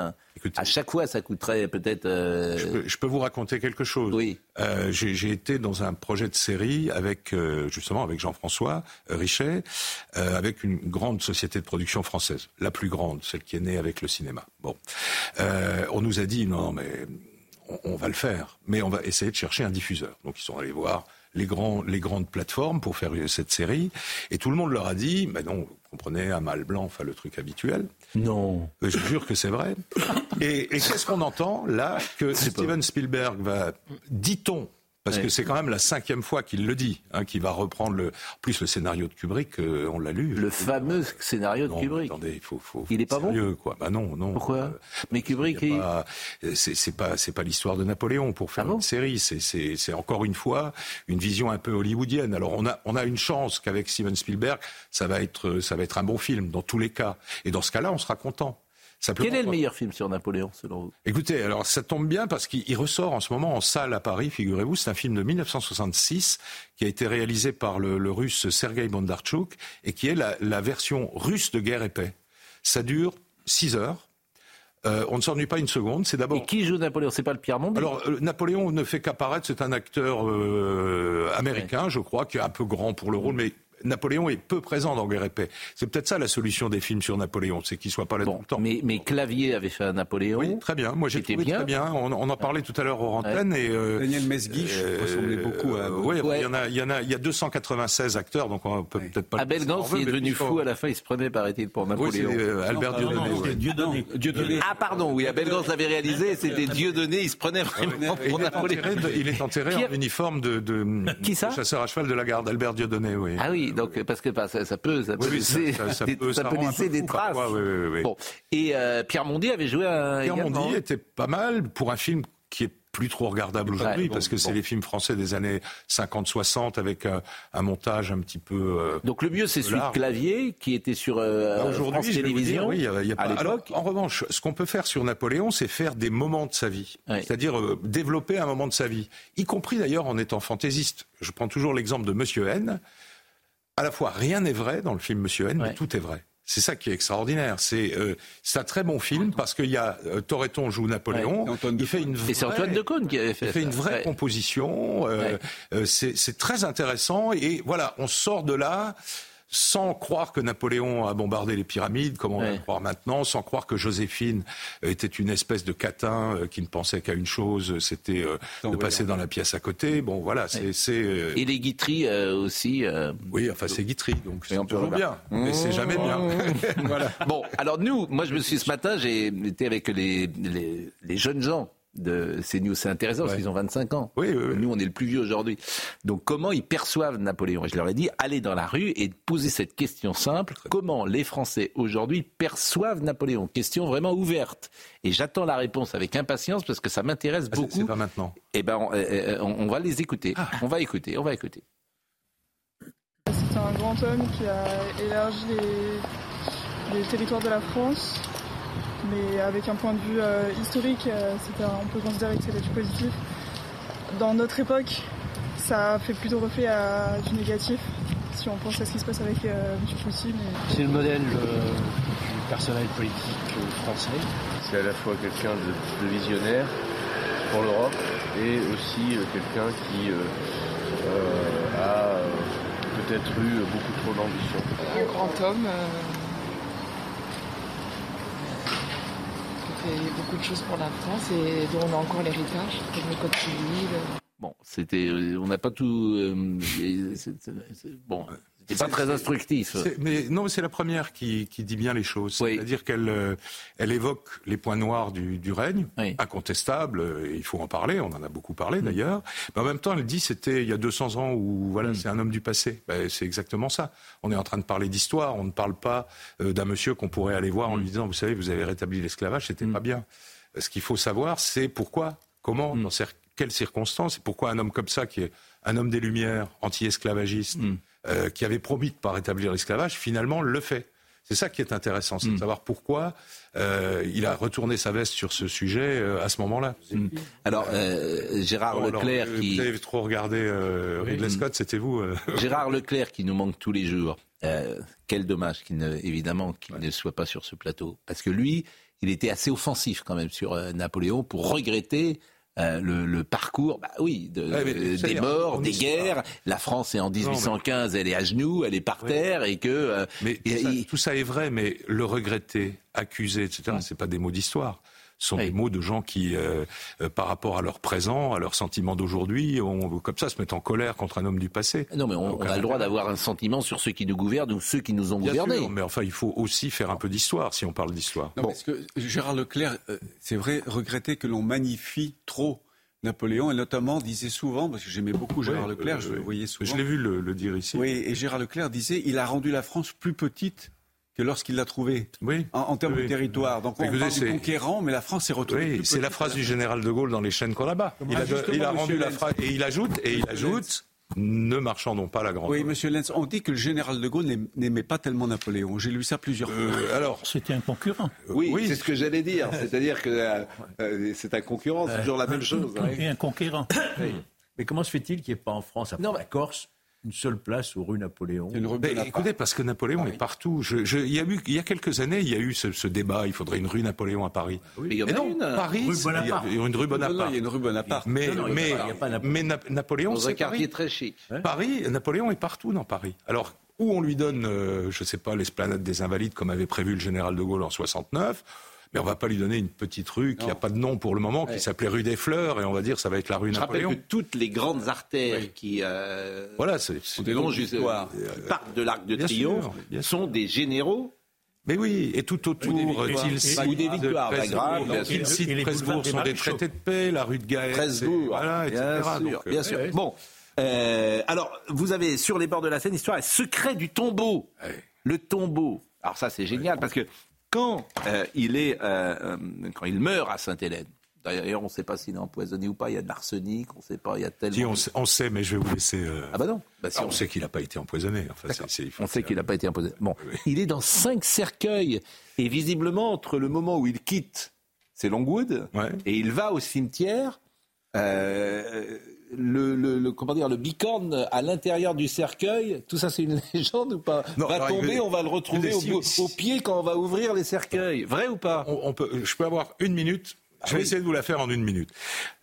à chaque fois, ça coûterait peut-être. Euh, je, peux, vous raconter quelque chose. Oui. Euh, j'ai été dans un projet de série avec justement avec Jean-François Richet, avec une grande société de production française, la plus grande, celle qui est née avec le cinéma. Bon, on nous a dit non mais on, va le faire, mais on va essayer de chercher un diffuseur. Donc ils sont allés voir les, grands, les grandes plateformes pour faire cette série, et tout le monde leur a dit, mais non, vous comprenez, un mâle blanc, enfin le truc habituel. Non. Euh, je jure que c'est vrai. Et, et qu'est-ce qu'on entend là Que Steven Spielberg va, dit-on, parce que c'est quand même la cinquième fois qu'il le dit, hein, qu'il va reprendre le. Plus, le scénario de Kubrick, euh, on l'a lu. Le fameux scénario de Kubrick. Attendez, il faut. faut il est pas sérieux, bon. Quoi. Bah non, non. Pourquoi? Euh, Mais Kubrick, c'est pas, c'est pas l'histoire de Napoléon pour faire ah une série. C'est encore une fois une vision un peu hollywoodienne. Alors on a, on a une chance qu'avec Steven Spielberg, ça va être, ça va être un bon film dans tous les cas. Et dans ce cas-là, on sera content. Quel est le meilleur film sur Napoléon, selon vous? Écoutez, alors ça tombe bien parce qu'il ressort en ce moment en salle à Paris, figurez-vous. C'est un film de 1966 qui a été réalisé par le, russe Sergei Bondarchuk et qui est la, la version russe de Guerre et paix. Ça dure 6 heures. Euh, on ne s'ennuie pas une seconde. C'est d'abord. Et qui joue Napoléon? C'est pas le Pierre Mondi Alors euh, Napoléon ne fait qu'apparaître. C'est un acteur euh, américain, je crois, qui est un peu grand pour le rôle, mais Napoléon est peu présent dans Guerre et Paix. C'est peut-être ça la solution des films sur Napoléon, c'est qu'il soit pas là tout le temps. Mais, mais Clavier avait fait un Napoléon. Oui, très bien. Moi, j'ai trouvé bien. très bien. On, en parlait tout à l'heure aux antennes. Et, euh, Daniel Mesguich euh, ressemblait beaucoup à. oui, il y en a, il y en a, il y a 296 acteurs, donc on peut peut-être pas. Abel Gans, il est devenu fou à la fin. Il se prenait, paraît-il, pour Napoléon. Oui, euh, Albert Dieudonné. Dieudonné. Ah, pardon. Oui, Abel Gans l'avait réalisé. C'était Dieudonné. Il se prenait vraiment pour Napoléon. Il est enterré en uniforme de chasseur à cheval de la garde, Albert Dieudonné. Oui. Ah oui, donc parce que ça, peut, ça peut laisser, des, traces. bon. Et euh, Pierre Mondy avait joué un. Pierre Mondy était pas mal pour un film qui est plus trop regardable aujourd'hui parce que c'est les films français des années 50-60 avec un, montage un petit peu. Euh, Donc le mieux c'est celui de Clavier qui était sur euh, France Télévisions oui, y a pas... Alors, en revanche, ce qu'on peut faire sur Napoléon, c'est faire des moments de sa vie, c'est-à-dire développer un moment de sa vie, y compris d'ailleurs en étant fantaisiste. Je prends toujours l'exemple de Monsieur N à la fois rien n'est vrai dans le film Monsieur N, mais tout est vrai. C'est ça qui est extraordinaire. C'est euh, un très bon film parce qu'il y a euh, Toreton joue Napoléon. il fait une vraie, et c'est Antoine Decaune qui avait fait. Il fait une vraie composition. Euh, euh c'est très intéressant et voilà, on sort de là sans croire que Napoléon a bombardé les pyramides, comme on va le croire maintenant, sans croire que Joséphine était une espèce de catin euh, qui ne pensait qu'à une chose, c'était euh, de passer dans la pièce à côté. Bon, voilà, c'est. Euh, Et les Guitry aussi. Oui, enfin, c'est Guitry, donc c'est toujours bien, mais c'est jamais bien. Voilà. Bon, alors nous, moi, je me suis ce matin, j'ai été avec les, les, les jeunes gens de CNews. C'est intéressant parce qu'ils ont 25 ans. Oui, Nous, on est le plus vieux aujourd'hui. Donc, comment ils perçoivent Napoléon? Je leur ai dit, allez dans la rue et posez cette question simple. Comment les Français aujourd'hui perçoivent Napoléon? Question vraiment ouverte. Et j'attends la réponse avec impatience parce que ça m'intéresse ah, beaucoup. C'est pas maintenant. Eh ben, on, euh, euh, va les écouter. Ah. On va écouter. On va écouter. C'est un grand homme qui a élargi les territoires de la France mais avec un point de vue euh, historique, euh, on peut considérer que c'était du positif. Dans notre époque, ça fait plutôt reflet à du négatif, si on pense à ce qui se passe avec euh, M. Poutine. C'est le modèle du personnel politique français. C'est à la fois quelqu'un de, visionnaire pour l'Europe et aussi quelqu'un qui a peut-être eu beaucoup trop d'ambition. Un grand homme beaucoup de choses pour la France et dont on a encore l'héritage, comme le Code civil. Bon, c'était, euh, on n'a pas tout. Euh, bon, c'est pas très instructif. Mais non, c'est la première qui, dit bien les choses. C'est-à-dire qu'elle euh, elle évoque les points noirs du, règne, incontestable. Il faut en parler. On en a beaucoup parlé mm. d'ailleurs. Mais en même temps, elle dit c'était il y a 200 ans où voilà, mm. c'est un homme du passé. Ben, c'est exactement ça. On est en train de parler d'histoire. On ne parle pas euh, d'un monsieur qu'on pourrait aller voir en mm. lui disant, vous savez, vous avez rétabli l'esclavage, c'était pas bien. Ce qu'il faut savoir, c'est pourquoi, comment, dans quelles circonstances, et pourquoi un homme comme ça, qui est un homme des Lumières, anti-esclavagiste, euh, qui avait promis de ne pas rétablir l'esclavage, finalement le fait. C'est ça qui est intéressant, c'est de mm. savoir pourquoi euh, il a retourné sa veste sur ce sujet euh, à ce moment-là. Mm. Alors, Gérard Leclerc qui... Vous avez trop regardé Ridley Scott, c'était vous Gérard Leclerc qui nous manque tous les jours. quel dommage qu'il ne, évidemment qu'il ne soit pas sur ce plateau. Parce que lui, il était assez offensif quand même sur Napoléon pour regretter euh, le, parcours, bah oui, des morts, des guerres. La France est en 1815, elle est à genoux, elle est par terre, et que. Euh, mais tout, ça, est vrai, mais le regretter, accuser, etc. Mm. C'est pas des mots d'histoire sont des mots de gens qui, euh, euh, par rapport à leur présent, à leurs sentiments d'aujourd'hui, comme ça se mettent en colère contre un homme du passé. Non, mais on, a le droit d'avoir un sentiment sur ceux qui nous gouvernent ou ceux qui nous ont gouvernés. mais enfin, il faut aussi faire un peu d'histoire si on parle d'histoire. Bon. Parce que Gérard Leclerc, euh, c'est vrai, regretter que l'on magnifie trop. Napoléon, et notamment disait souvent, parce que j'aimais beaucoup Gérard Leclerc, je le voyais souvent. Je l'ai vu le, dire ici. Oui, et Gérard Leclerc disait, il a rendu la France plus petite que lorsqu'il l'a trouvé oui, en, termes de territoire. Donc on parle du conquérant, mais la France s'est retrouvée. c'est la phrase du général de Gaulle dans les chaînes qu'on a bas. Il, a, rendu la phrase et il ajoute et il ajoute ne marchandons pas la grande. Oui, monsieur Lenz, on dit que le général de Gaulle n'aimait pas tellement Napoléon. J'ai lu ça plusieurs fois. Euh, alors, c'était un concurrent. Oui, c'est ce que j'allais dire. C'est-à-dire que euh, euh, c'est un concurrent, c'est toujours la même chose. hein. Et un conquérant. Mais comment se fait-il qu'il n'y ait pas en France, après la Corse, une seule place aux rue Napoléon Ben, écoutez, parce que Napoléon est partout. Je- je- il, y a eu, il y a quelques années, il y a eu ce, ce débat. Il faudrait une rue Napoléon à Paris. Mais il y en a non, une, Paris, rue c'est- Bonaparte. il y a une rue Bonaparte. il y a une rue Bonaparte. Mais, Non, mais, pas- il y a pas Napoléon. mais Na- Napoléon, Dans un c'est quartier Paris. très chic. Paris, Napoléon est partout dans Paris. Alors, où on lui donne, euh, je ne sais pas, l'esplanade des Invalides, comme avait prévu le général de Gaulle en 69, mais on va pas lui donner une petite rue qui n'a pas de nom pour le moment, Ouais. qui s'appelait rue des Fleurs, et on va dire ça va être la rue Je rappelle Napoléon. que toutes les grandes artères qui, euh, Voilà, c'est jusqu'à- qui partent de l'Arc de Bien Triomphe sûr, bien sont des généraux. Mais oui, et tout autour. Tilsit, Ou des victoires, bien sûr. Presbourg des sont des traités de paix, la rue de Gaët, Presbourg, voilà, etc. bien sûr, Donc, euh, bien sûr. ouais, ouais. Bon, euh, alors vous avez sur les bords de la Seine l'histoire un secret du tombeau. Le tombeau. Alors ça c'est génial parce que quand euh, il est, euh, euh, quand il meurt à Sainte-Hélène. D'ailleurs, on ne sait pas s'il est empoisonné ou pas. Il y a de l'arsenic, on ne sait pas. Il y a tellement. Si, on, sait, on sait, mais je vais vous laisser. euh, Ah bah non. Bah, si ah, on, on- sait qu'il n'a pas été empoisonné. Enfin, faut- On sait qu'il n'a pas été empoisonné. Bon, il est dans cinq cercueils et visiblement entre le moment où il quitte, c'est Longwood, et il va au cimetière. euh, le, le- le- comment dire, le bicorne à l'intérieur du cercueil, tout ça c'est une légende ou pas Non, Va tomber, on va le retrouver au, si- au- si- au pied quand on va ouvrir les cercueils. Vrai ou pas? On, on peut, je peux avoir une minute. Je vais essayer de vous la faire en une minute.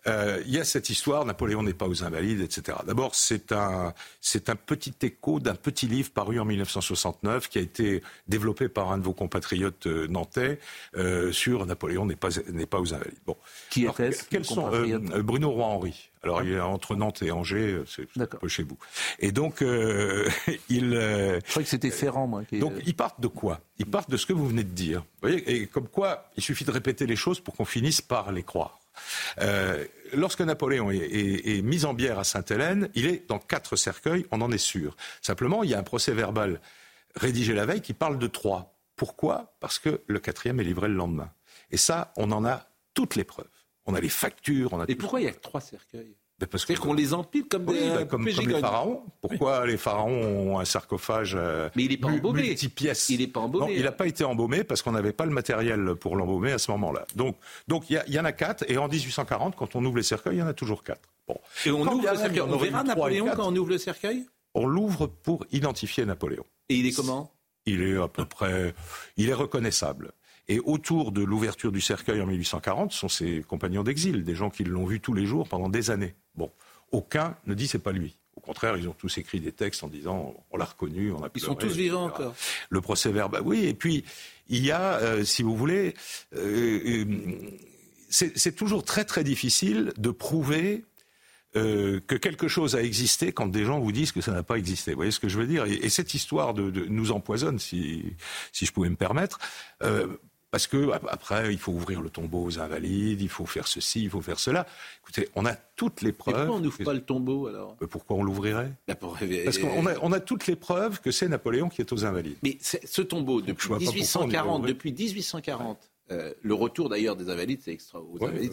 Euh, Il y a cette histoire, Napoléon n'est pas aux Invalides, etc. D'abord, c'est un, c'est un petit écho d'un petit livre paru en 1969 qui a été développé par un de vos compatriotes euh, nantais euh, sur Napoléon n'est pas, n'est pas aux Invalides. Bon. Qui Alors, était-ce, Quels sont euh, Bruno Roy-Henry. Alors, il est entre Nantes et Angers, c'est un peu chez vous. Et donc, euh, il. euh, Je crois que c'était Ferrand, moi. Qui... donc, ils partent de quoi? Ils partent de ce que vous venez de dire. Vous voyez, et comme quoi, il suffit de répéter les choses pour qu'on finisse par les croire. Euh, lorsque Napoléon est, est- est mis en bière à Sainte-Hélène, il est dans quatre cercueils, on en est sûr. Simplement, il y a un procès verbal rédigé la veille qui parle de trois. Pourquoi? Parce que le quatrième est livré le lendemain. Et ça, on en a toutes les preuves. On a les factures, on a Et pourquoi il y a trois cercueils? Ben, parce qu'on les empile comme Oui, des bah, comme, comme les pharaons. Pourquoi les pharaons ont un sarcophage euh, Mais il n'est pas embaumé. multi-pièces Il n'est pas embaumé. Non, il n'a pas été embaumé parce qu'on n'avait pas le matériel pour l'embaumer à ce moment-là. Donc, donc il y, en a quatre. Et en 1840, quand on ouvre les cercueils, il y en a toujours quatre. Bon. Et on Quand ouvre le cercueil. On verra Napoléon quand on ouvre le cercueil? On l'ouvre pour identifier Napoléon. Et il est comment? Il est à peu près, il est reconnaissable. Et autour de l'ouverture du cercueil en 1840 sont ses compagnons d'exil, des gens qui l'ont vu tous les jours pendant des années. Bon, aucun ne dit c'est pas lui. Au contraire, ils ont tous écrit des textes en disant on l'a reconnu, on a Ils sont tous vivants encore. Le procès verbal, oui. Et puis il y a, euh, si vous voulez, euh, euh, c'est c'est toujours très très difficile de prouver euh, que quelque chose a existé quand des gens vous disent que ça n'a pas existé. Vous voyez ce que je veux dire? Et, et cette histoire de, de- nous empoisonne, si, si je pouvais me permettre. euh, parce que ap- après, il faut ouvrir le tombeau aux invalides, il faut faire ceci, il faut faire cela. Écoutez, on a toutes les Et preuves. pourquoi on n'ouvre pas le tombeau alors? Euh, Pourquoi on l'ouvrirait? Bah, Parce qu'on a, on a toutes les preuves que c'est Napoléon qui est aux invalides. Mais ce tombeau, depuis je vois pas pourquoi on 1840, irait depuis 1840, euh, le retour d'ailleurs des Invalides, c'est extra,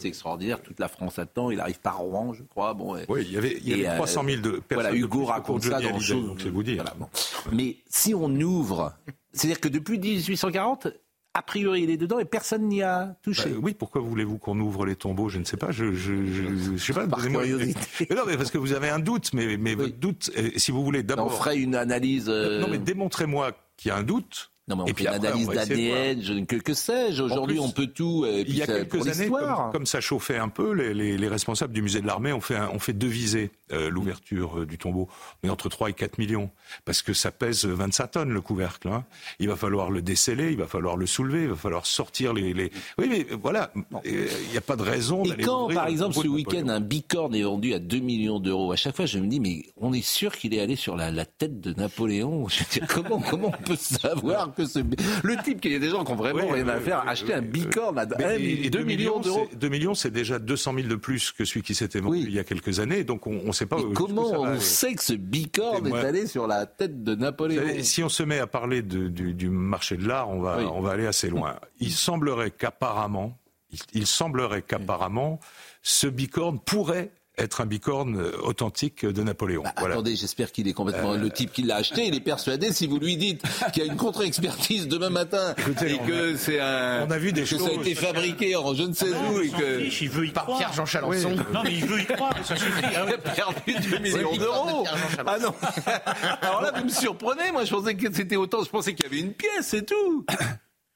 extraordinaire. Toute la France attend. Il arrive par Rouen, je crois. Bon, Oui, il y avait, il y avait euh, 300 000 de personnes. Voilà, Hugo raconte ça dans Hallyday, Chose. donc c'est vous dire. Voilà, bon. Mais si on ouvre, c'est-à-dire que depuis 1840, a priori, il est dedans et personne n'y a touché. Bah, oui, pourquoi voulez-vous qu'on ouvre les tombeaux? Je ne sais pas. Je, je, je, je sais pas. Par curiosité. Mais non, mais parce que vous avez un doute. Mais, mais votre doute, euh, si vous voulez on d'abord. ferait une analyse. euh, Non, mais démontrez-moi qu'il y a un doute. Non, mais on Et fait puis une après, analyse on d'ADN, que, que sais-je? Aujourd'hui, on peut tout. euh, Il y a quelques années, comme, comme ça chauffait un peu, les, les- les responsables du musée de l'armée ont fait, un- ont fait deviser euh, l'ouverture euh, du tombeau. Mais entre 3 et 4 millions. Parce que ça pèse 25 tonnes, le couvercle. hein. Il va falloir le déceler, il va falloir le soulever, il va falloir sortir les... les... Oui, mais voilà, euh, il n'y a pas de raison Et quand, par le exemple, ce week-end, un bicorne est vendu à 2 millions d'euros, à chaque fois, je me dis, mais on est sûr qu'il est allé sur la, la tête de Napoléon? Je veux dire, comment, comment on peut savoir que ce. Le type, qu'il y a des gens qui ont vraiment Oui, rien à faire, acheter un bicorne à Mais- 1 et- et 2 millions d'euros? c'est- 2 millions, c'est déjà 200 000 de plus que celui qui s'était vendu il y a quelques années. Donc on sait pas. Mais euh, comment on aller. sait que ce bicorne est allé sur la tête de Napoléon Si on se met à parler de- du, du marché de l'art, on va, Oui. on va aller assez loin. Il semblerait qu'apparemment, il, il semblerait qu'apparemment, ce bicorne pourrait être un bicorne authentique de Napoléon. Bah, attendez, j'espère qu'il est complètement Euh, le type qui l'a acheté. Il est persuadé. Si vous lui dites qu'il y a une contre-expertise demain matin et que c'est un, on a vu des que ça a été fabriqué en je ne sais où et que il veut y Par croire. Pierre-Jean Chalençon. Non, mais il veut y croire, ça suffit. Ah il a perdu 2 millions d'euros. Ah non. Alors là, vous me surprenez. Moi, je pensais que c'était autant. Je pensais qu'il y avait une pièce, c'est tout.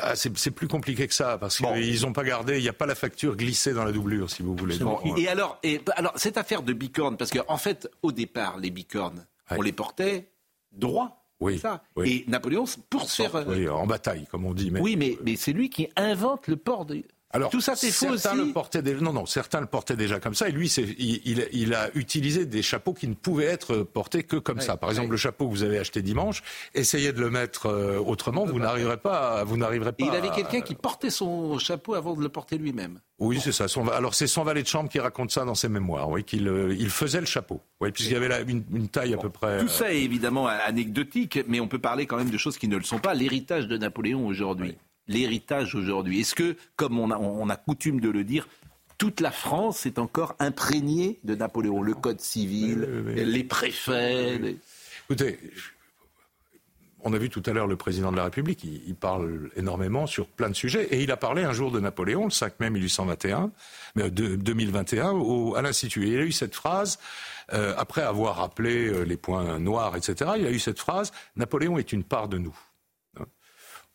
Ah, c'est plus compliqué que ça, parce qu'ils n'ont pas gardé, il n'y a pas la facture glissée dans la doublure, si vous voulez. Bon, et alors, et, alors, cette affaire de bicorne, parce qu'en en fait, au départ, les bicornes, on les portait droit. Oui, ça. oui. Et Napoléon, pour se faire. euh, oui, en bataille, comme on dit. Mais... Oui, mais, mais c'est lui qui invente le port de. Alors, Tout ça, c'est faux certains aussi. le portaient déjà. Non, non, certains le portaient déjà comme ça. Et lui, il, il- il a utilisé des chapeaux qui ne pouvaient être portés que comme ça. Par exemple, le chapeau que vous avez acheté dimanche, essayez de le mettre euh, autrement, vous n'arriverez pas, à- vous n'arriverez pas. Et il avait à- quelqu'un qui portait son chapeau avant de le porter lui-même. Oui, c'est ça. Son- alors c'est son valet de chambre qui raconte ça dans ses mémoires. Oui, qu'il euh, il faisait le chapeau. Oui, puisqu'il y avait là une, une taille à peu près. Tout euh, ça est évidemment anecdotique, mais on peut parler quand même de choses qui ne le sont pas. L'héritage de Napoléon aujourd'hui. L'héritage aujourd'hui. Est-ce que, comme on a, on a coutume de le dire, toute la France est encore imprégnée de Napoléon? Le code civil, les préfets. les- Écoutez, on a vu tout à l'heure le président de la République, il, il parle énormément sur plein de sujets, et il a parlé un jour de Napoléon, le 5 mai 1821, mais de 2021, au- à l'Institut. Et il a eu cette phrase, euh, après avoir rappelé euh, les points noirs, etc., il a eu cette phrase, Napoléon est une part de nous.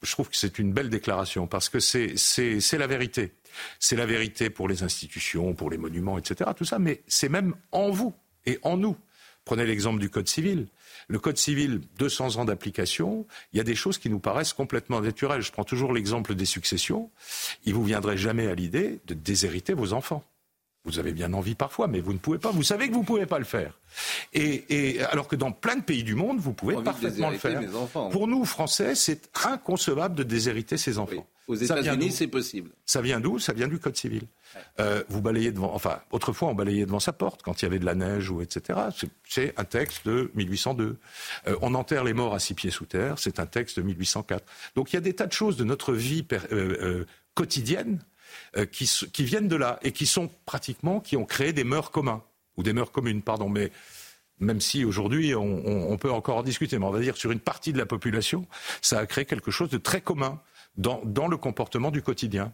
Je trouve que c'est une belle déclaration, parce que c'est la vérité. C'est la vérité pour les institutions, pour les monuments, etc., tout ça, mais c'est même en vous et en nous. Prenez l'exemple du Code civil. Le Code civil, 200 ans d'application, il y a des choses qui nous paraissent complètement naturelles. Je prends toujours l'exemple des successions. Il vous viendrait jamais à l'idée de déshériter vos enfants. Vous avez bien envie parfois, mais vous ne pouvez pas. Vous savez que vous ne pouvez pas le faire. Et, et alors que dans plein de pays du monde, vous pouvez parfaitement le faire. enfants. Pour nous, Français, c'est inconcevable de déshériter ses enfants. Aux États-Unis, c'est possible. ça vient d'où? Ça vient du Code civil. Euh, vous balayez devant, enfin, autrefois on balayait devant sa porte quand il y avait de la neige ou etc. C'est- un texte de 1802. Euh, on enterre les morts à six pieds sous terre. C'est un texte de 1804. Donc il y a des tas de choses de notre vie euh, euh, quotidienne qui, s- qui viennent de là et qui sont pratiquement qui ont créé des mœurs communs ou des mœurs communes, pardon. Mais même si aujourd'hui on, peut encore en discuter, mais on va dire sur une partie de la population, ça a créé quelque chose de très commun dans, dans le comportement du quotidien.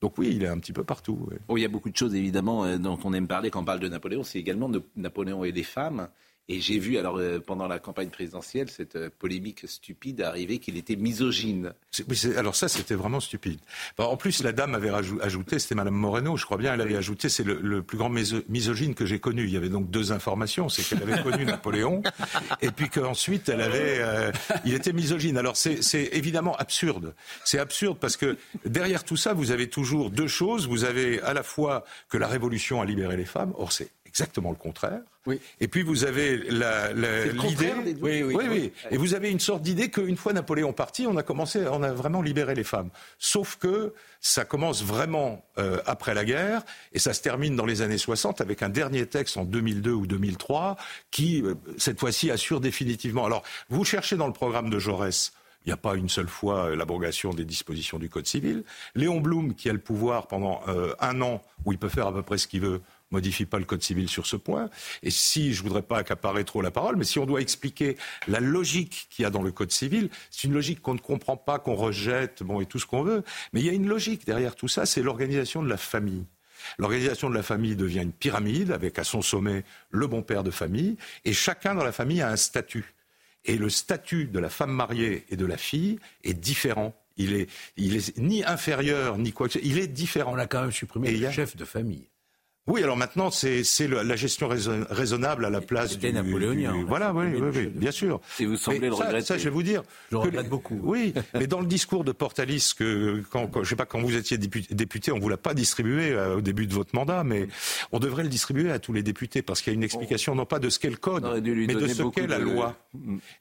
Donc oui, il est un petit peu partout. Oh, il y a beaucoup de choses évidemment euh, dont on aime parler quand on parle de Napoléon. C'est également de Napoléon et des femmes. Et j'ai vu alors euh, pendant la campagne présidentielle cette euh, polémique stupide arriver qu'il était misogyne. Oui, alors ça, c'était vraiment stupide. Enfin, en plus, la dame avait ajouté, c'était Madame Moreno, je crois bien, elle avait ajouté, c'est le, le plus grand miso- misogyne que j'ai connu. Il y avait donc deux informations, c'est qu'elle avait connu Napoléon, et puis qu'ensuite elle avait, euh, il était misogyne. Alors c'est c'est évidemment absurde. C'est absurde parce que derrière tout ça, vous avez toujours deux choses. Vous avez à la fois que la Révolution a libéré les femmes, or c'est exactement le contraire. Et puis vous avez l'idée, oui, oui, Oui, oui. Et vous avez une sorte d'idée qu'une fois Napoléon parti, on a commencé, on a vraiment libéré les femmes. Sauf que ça commence vraiment euh, après la guerre et ça se termine dans les années 60 avec un dernier texte en 2002 ou 2003 qui, euh, cette fois-ci, assure définitivement. Alors, vous cherchez dans le programme de Jaurès. Il n'y a pas une seule fois euh, l'abrogation des dispositions du Code civil. Léon Blum, qui a le pouvoir pendant euh, un an, où il peut faire à peu près ce qu'il veut, modifie pas le code civil sur ce point. Et si, je voudrais pas accaparer trop la parole, mais si on doit expliquer la logique qu'il y a dans le code civil, c'est une logique qu'on ne comprend pas, qu'on rejette, bon, et tout ce qu'on veut. Mais il y a une logique derrière tout ça, c'est l'organisation de la famille. L'organisation de la famille devient une pyramide avec à son sommet le bon père de famille et chacun dans la famille a un statut. Et le statut de la femme mariée et de la fille est différent. Il est, il est ni inférieur ni quoi que ce soit. Il est différent. On a quand même supprimé le chef de famille. Oui, alors maintenant, c'est la gestion raison- raisonnable à la place du... napoléonien, du- a voilà, oui, oui, oui, bien sûr. Et vous semblez Mais le ça, regretter. Ça, je vais vous dire... Je le regrette les- beaucoup. Oui, mais dans le discours de Portalis, que quand, quand- je sais pas, quand vous étiez député, député on vous l'a pas distribué euh, au début de votre mandat, mais on devrait le distribuer à tous les députés, parce qu'il y a une explication non pas de ce qu'est le code, mais de ce qu'est la de- loi.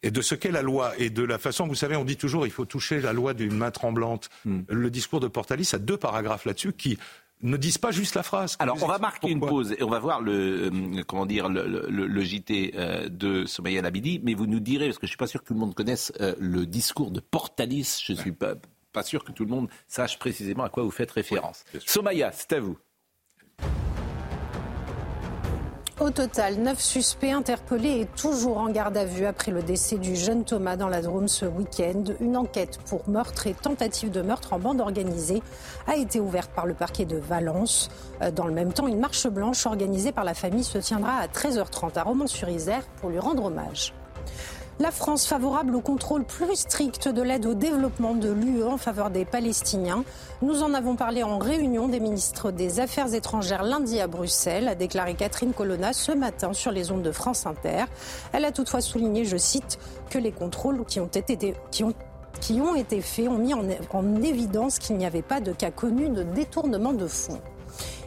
Et de ce qu'est la loi. Et de la façon, vous savez, on dit toujours, il faut toucher la loi d'une main tremblante. Hmm. Le discours de Portalis a deux paragraphes là-dessus qui ne disent pas juste la phrase. Alors, on va marquer une pause et on va voir le, euh, comment dire, le, le- le JT euh, de Somaya Labidi. Mais vous nous direz, parce que je suis pas sûr que tout le monde connaisse euh, le discours de Portalis. Je suis pas, pas sûr que tout le monde sache précisément à quoi vous faites référence. Somaya, c'est à vous. Au total, neuf suspects interpellés et toujours en garde à vue après le décès du jeune Thomas dans la Drôme ce week-end. Une enquête pour meurtre et tentative de meurtre en bande organisée a été ouverte par le parquet de Valence. Euh, dans le même temps, une marche blanche organisée par la famille se tiendra à 13h30 à Romans-sur-Isère pour lui rendre hommage. La France favorable au contrôle plus strict de l'aide au développement de l'UE en faveur des Palestiniens. Nous en avons parlé en réunion des ministres des Affaires étrangères lundi à Bruxelles, a déclaré Catherine Colonna ce matin sur les ondes de France Inter. Elle a toutefois souligné, je cite, que les contrôles qui ont été, faits ont mis en, en évidence qu'il n'y avait pas de cas connus de détournement de fonds.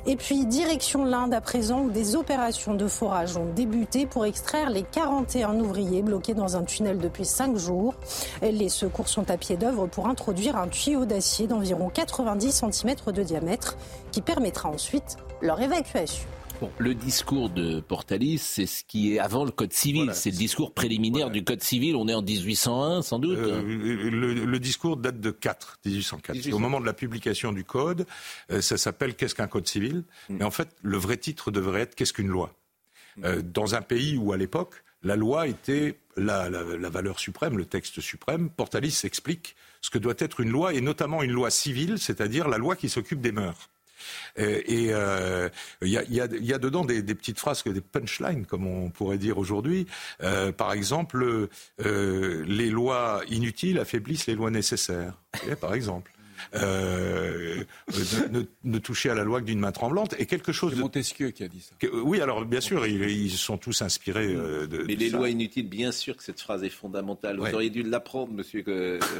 Et puis, direction l'Inde à présent, où des opérations de forage ont débuté pour extraire les 41 ouvriers bloqués dans un tunnel depuis 5 jours. Les secours sont à pied d'œuvre pour introduire un tuyau d'acier d'environ 90 cm de diamètre qui permettra ensuite leur évacuation. Bon, le discours de Portalis, c'est ce qui est avant le Code civil. c'est le discours préliminaire du Code civil. On est en 1801, sans doute. Euh, le, le, discours date de 4, 1804. Au moment de la publication du Code, euh, ça s'appelle Qu'est-ce qu'un Code civil Mais en fait, le vrai titre devrait être Qu'est-ce qu'une loi euh, Dans un pays où, à l'époque, la loi était la, la, la, valeur suprême, le texte suprême, Portalis explique ce que doit être une loi, et notamment une loi civile, c'est-à-dire la loi qui s'occupe des mœurs. Et il euh, y, a, dedans des, des, petites phrases, des punchlines, comme on pourrait dire aujourd'hui. Euh, par exemple, euh, les lois inutiles affaiblissent les lois nécessaires. par exemple. Euh, ne, ne, toucher à la loi que d'une main tremblante et quelque chose de Montesquieu qui a dit ça. Que, oui, alors bien sûr, ils, ils sont tous inspirés euh, de. Mais de les ça. lois inutiles, bien sûr que cette phrase est fondamentale. Ouais. Vous auriez dû l'apprendre, Monsieur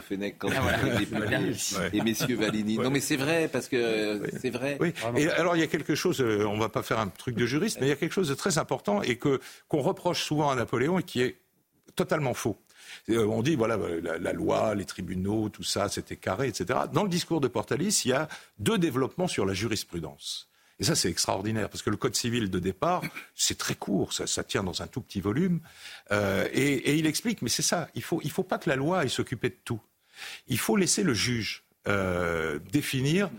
Fenech, quand Ah, vous ouais. et Messieurs Valini. Non, mais c'est vrai parce que c'est vrai. Oui. Et alors il y a quelque chose, euh, on va pas faire un truc de juriste, mais il y a quelque chose de très important et que qu'on reproche souvent à Napoléon et qui est totalement faux. Euh, On dit, voilà, la, la loi, les tribunaux, tout ça, c'était carré, etc. Dans le discours de Portalis, il y a deux développements sur la jurisprudence. Et ça, c'est extraordinaire, parce que le Code civil de départ, c'est très court, ça, tient dans un tout petit volume. Euh, et, il explique, mais c'est ça, il ne faut, il faut pas que la loi aille s'occuper de tout. Il faut laisser le juge euh, définir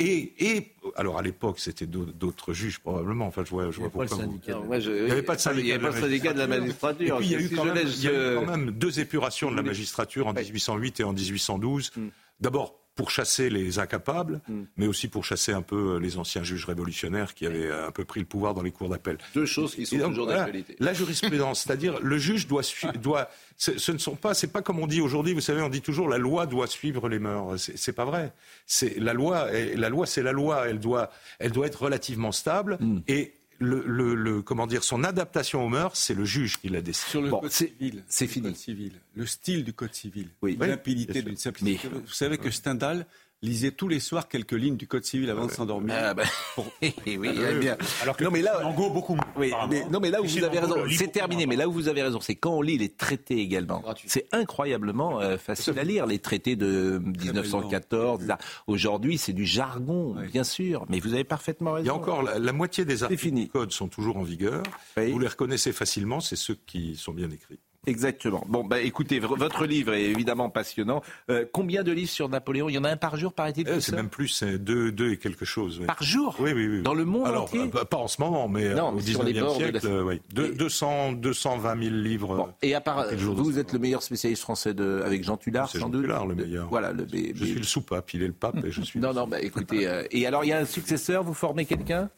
et, et, alors à l'époque, c'était d'autres juges probablement. Enfin, je vois, je vois pourquoi. Vous... Non, moi, je... Il n'y avait pas de syndicat, il y avait pas de, syndicat de la magistrature. Et puis il y a eu, Si quand, même, laisse, il y a eu euh, quand même deux épurations de la magistrature en 1808 et en 1812. Hmm. D'abord pour chasser les incapables, mais aussi pour chasser un peu les anciens juges révolutionnaires qui avaient un peu pris le pouvoir dans les cours d'appel. Deux choses qui sont donc, toujours d'actualité. La jurisprudence, c'est-à-dire le juge doit, sui- doit ce, ne sont pas, c'est pas comme on dit aujourd'hui. Vous savez, on dit toujours la loi doit suivre les mœurs. C'est pas vrai. C'est la loi. La loi, c'est la loi. Elle doit, elle doit être relativement stable Hmm. et le, le, le- comment dire, son adaptation aux mœurs, c'est le juge qui la décide. Sur le Bon, code civil, c'est le fini. code civil, le style du code civil, Oui. limpidité Oui, d'une simplicité. Vous savez que Stendhal lisait tous les soirs quelques lignes du code civil avant de s'endormir. Ah, bah, oui, eh bien. Alors que non, mais là, beaucoup moins. oui, apparemment. mais, non, mais là où vous avez raison, c'est terminé. Mais là où vous avez raison, c'est quand on lit les traités également. C'est incroyablement euh, facile à lire. Les traités de 1914. etc. Aujourd'hui, c'est du jargon, Oui. bien sûr. Mais vous avez parfaitement raison. Il y a encore la, la moitié des articles du code sont toujours en vigueur. Oui. Vous les reconnaissez facilement, c'est ceux qui sont bien écrits. Exactement. Bon, bah, écoutez, votre livre est évidemment passionnant. Euh, combien de livres sur Napoléon? Il y en a un par jour, paraît-il Eh, c'est même plus, c'est deux, deux et quelque chose. oui. Par jour? Oui, oui, oui. Dans le monde Alors, entier? euh, pas en ce moment, mais euh, Non, au 19e bords de la- siècle, euh, oui. Deux- Et- 200, 220 000 livres. Bon, et à part, de vous, êtes le meilleur spécialiste français de, avec Jean Tullard, sans Jean doute? Tullard, le De- meilleur. Voilà, le, mais- Je mais- suis le sous-pape, il est le pape et je suis. Non, non, bah écoutez. euh, et alors, il y a un successeur, vous formez quelqu'un?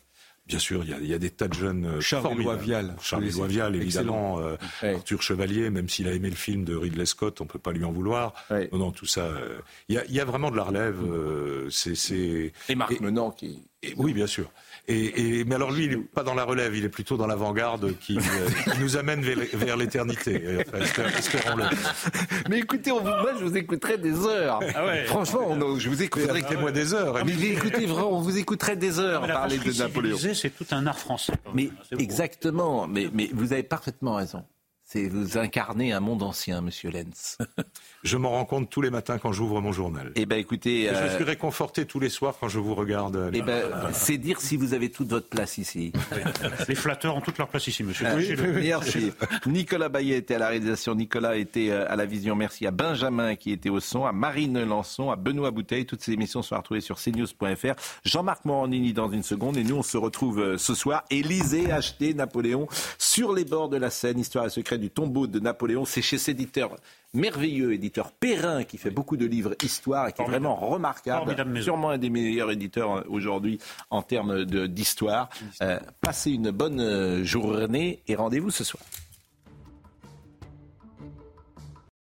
Bien sûr, il y, a, il y a des tas de jeunes. euh, Charles. Éloi-Vial. Charles excellent. évidemment. euh, Ouais. Arthur Chevalier, même s'il a aimé le film de Ridley Scott, on peut pas lui en vouloir. Ouais. Non, non, tout ça. euh, Il y, a, il y a vraiment de la relève. euh, c'est, c'est... Et Marc Et- Menant qui. Et- oui, bien sûr. Et, et- mais alors lui, il n'est pas dans la relève, il est plutôt dans l'avant-garde qui, euh, qui nous amène vers, vers l'éternité. Enfin, espère- espérons-le. Mais écoutez, on vous- moi, je vous écouterai des heures. Ah ouais. Franchement, on- je vous écouterai. Arrêtez-moi des heures. Mais écoutez, vraiment, on vous écouterait des heures Mais parler de Napoléon. c'est tout un art français. Mais exactement, mais, mais vous avez parfaitement raison. C'est vous incarnez un monde ancien, Monsieur Lenz. Je m'en rends compte tous les matins quand j'ouvre mon journal. Eh ben, écoutez, Et euh, je suis réconforté tous les soirs quand je vous regarde. eh ben, c'est dire si vous avez toute votre place ici. Les flatteurs ont toute leur place ici, monsieur. Euh, Sachez-le. Merci. Nicolas Bayet était à la réalisation, Nicolas était euh, à la vision. Merci à Benjamin qui était au son, à Marine Lançon, à Benoît Bouteille. Toutes ces émissions sont retrouvées sur cnews.fr. Jean-Marc Morandini dans une seconde et nous on se retrouve euh, ce soir. Élisée a acheté Napoléon sur les bords de la Seine. Histoire et secret du tombeau de Napoléon. C'est chez cet éditeur merveilleux, éditeur Perrin qui fait beaucoup de livres histoire et qui est vraiment remarquable. Formidable. Sûrement un des meilleurs éditeurs euh, aujourd'hui en termes d'histoire. Euh, passez une bonne euh, journée et rendez-vous ce soir.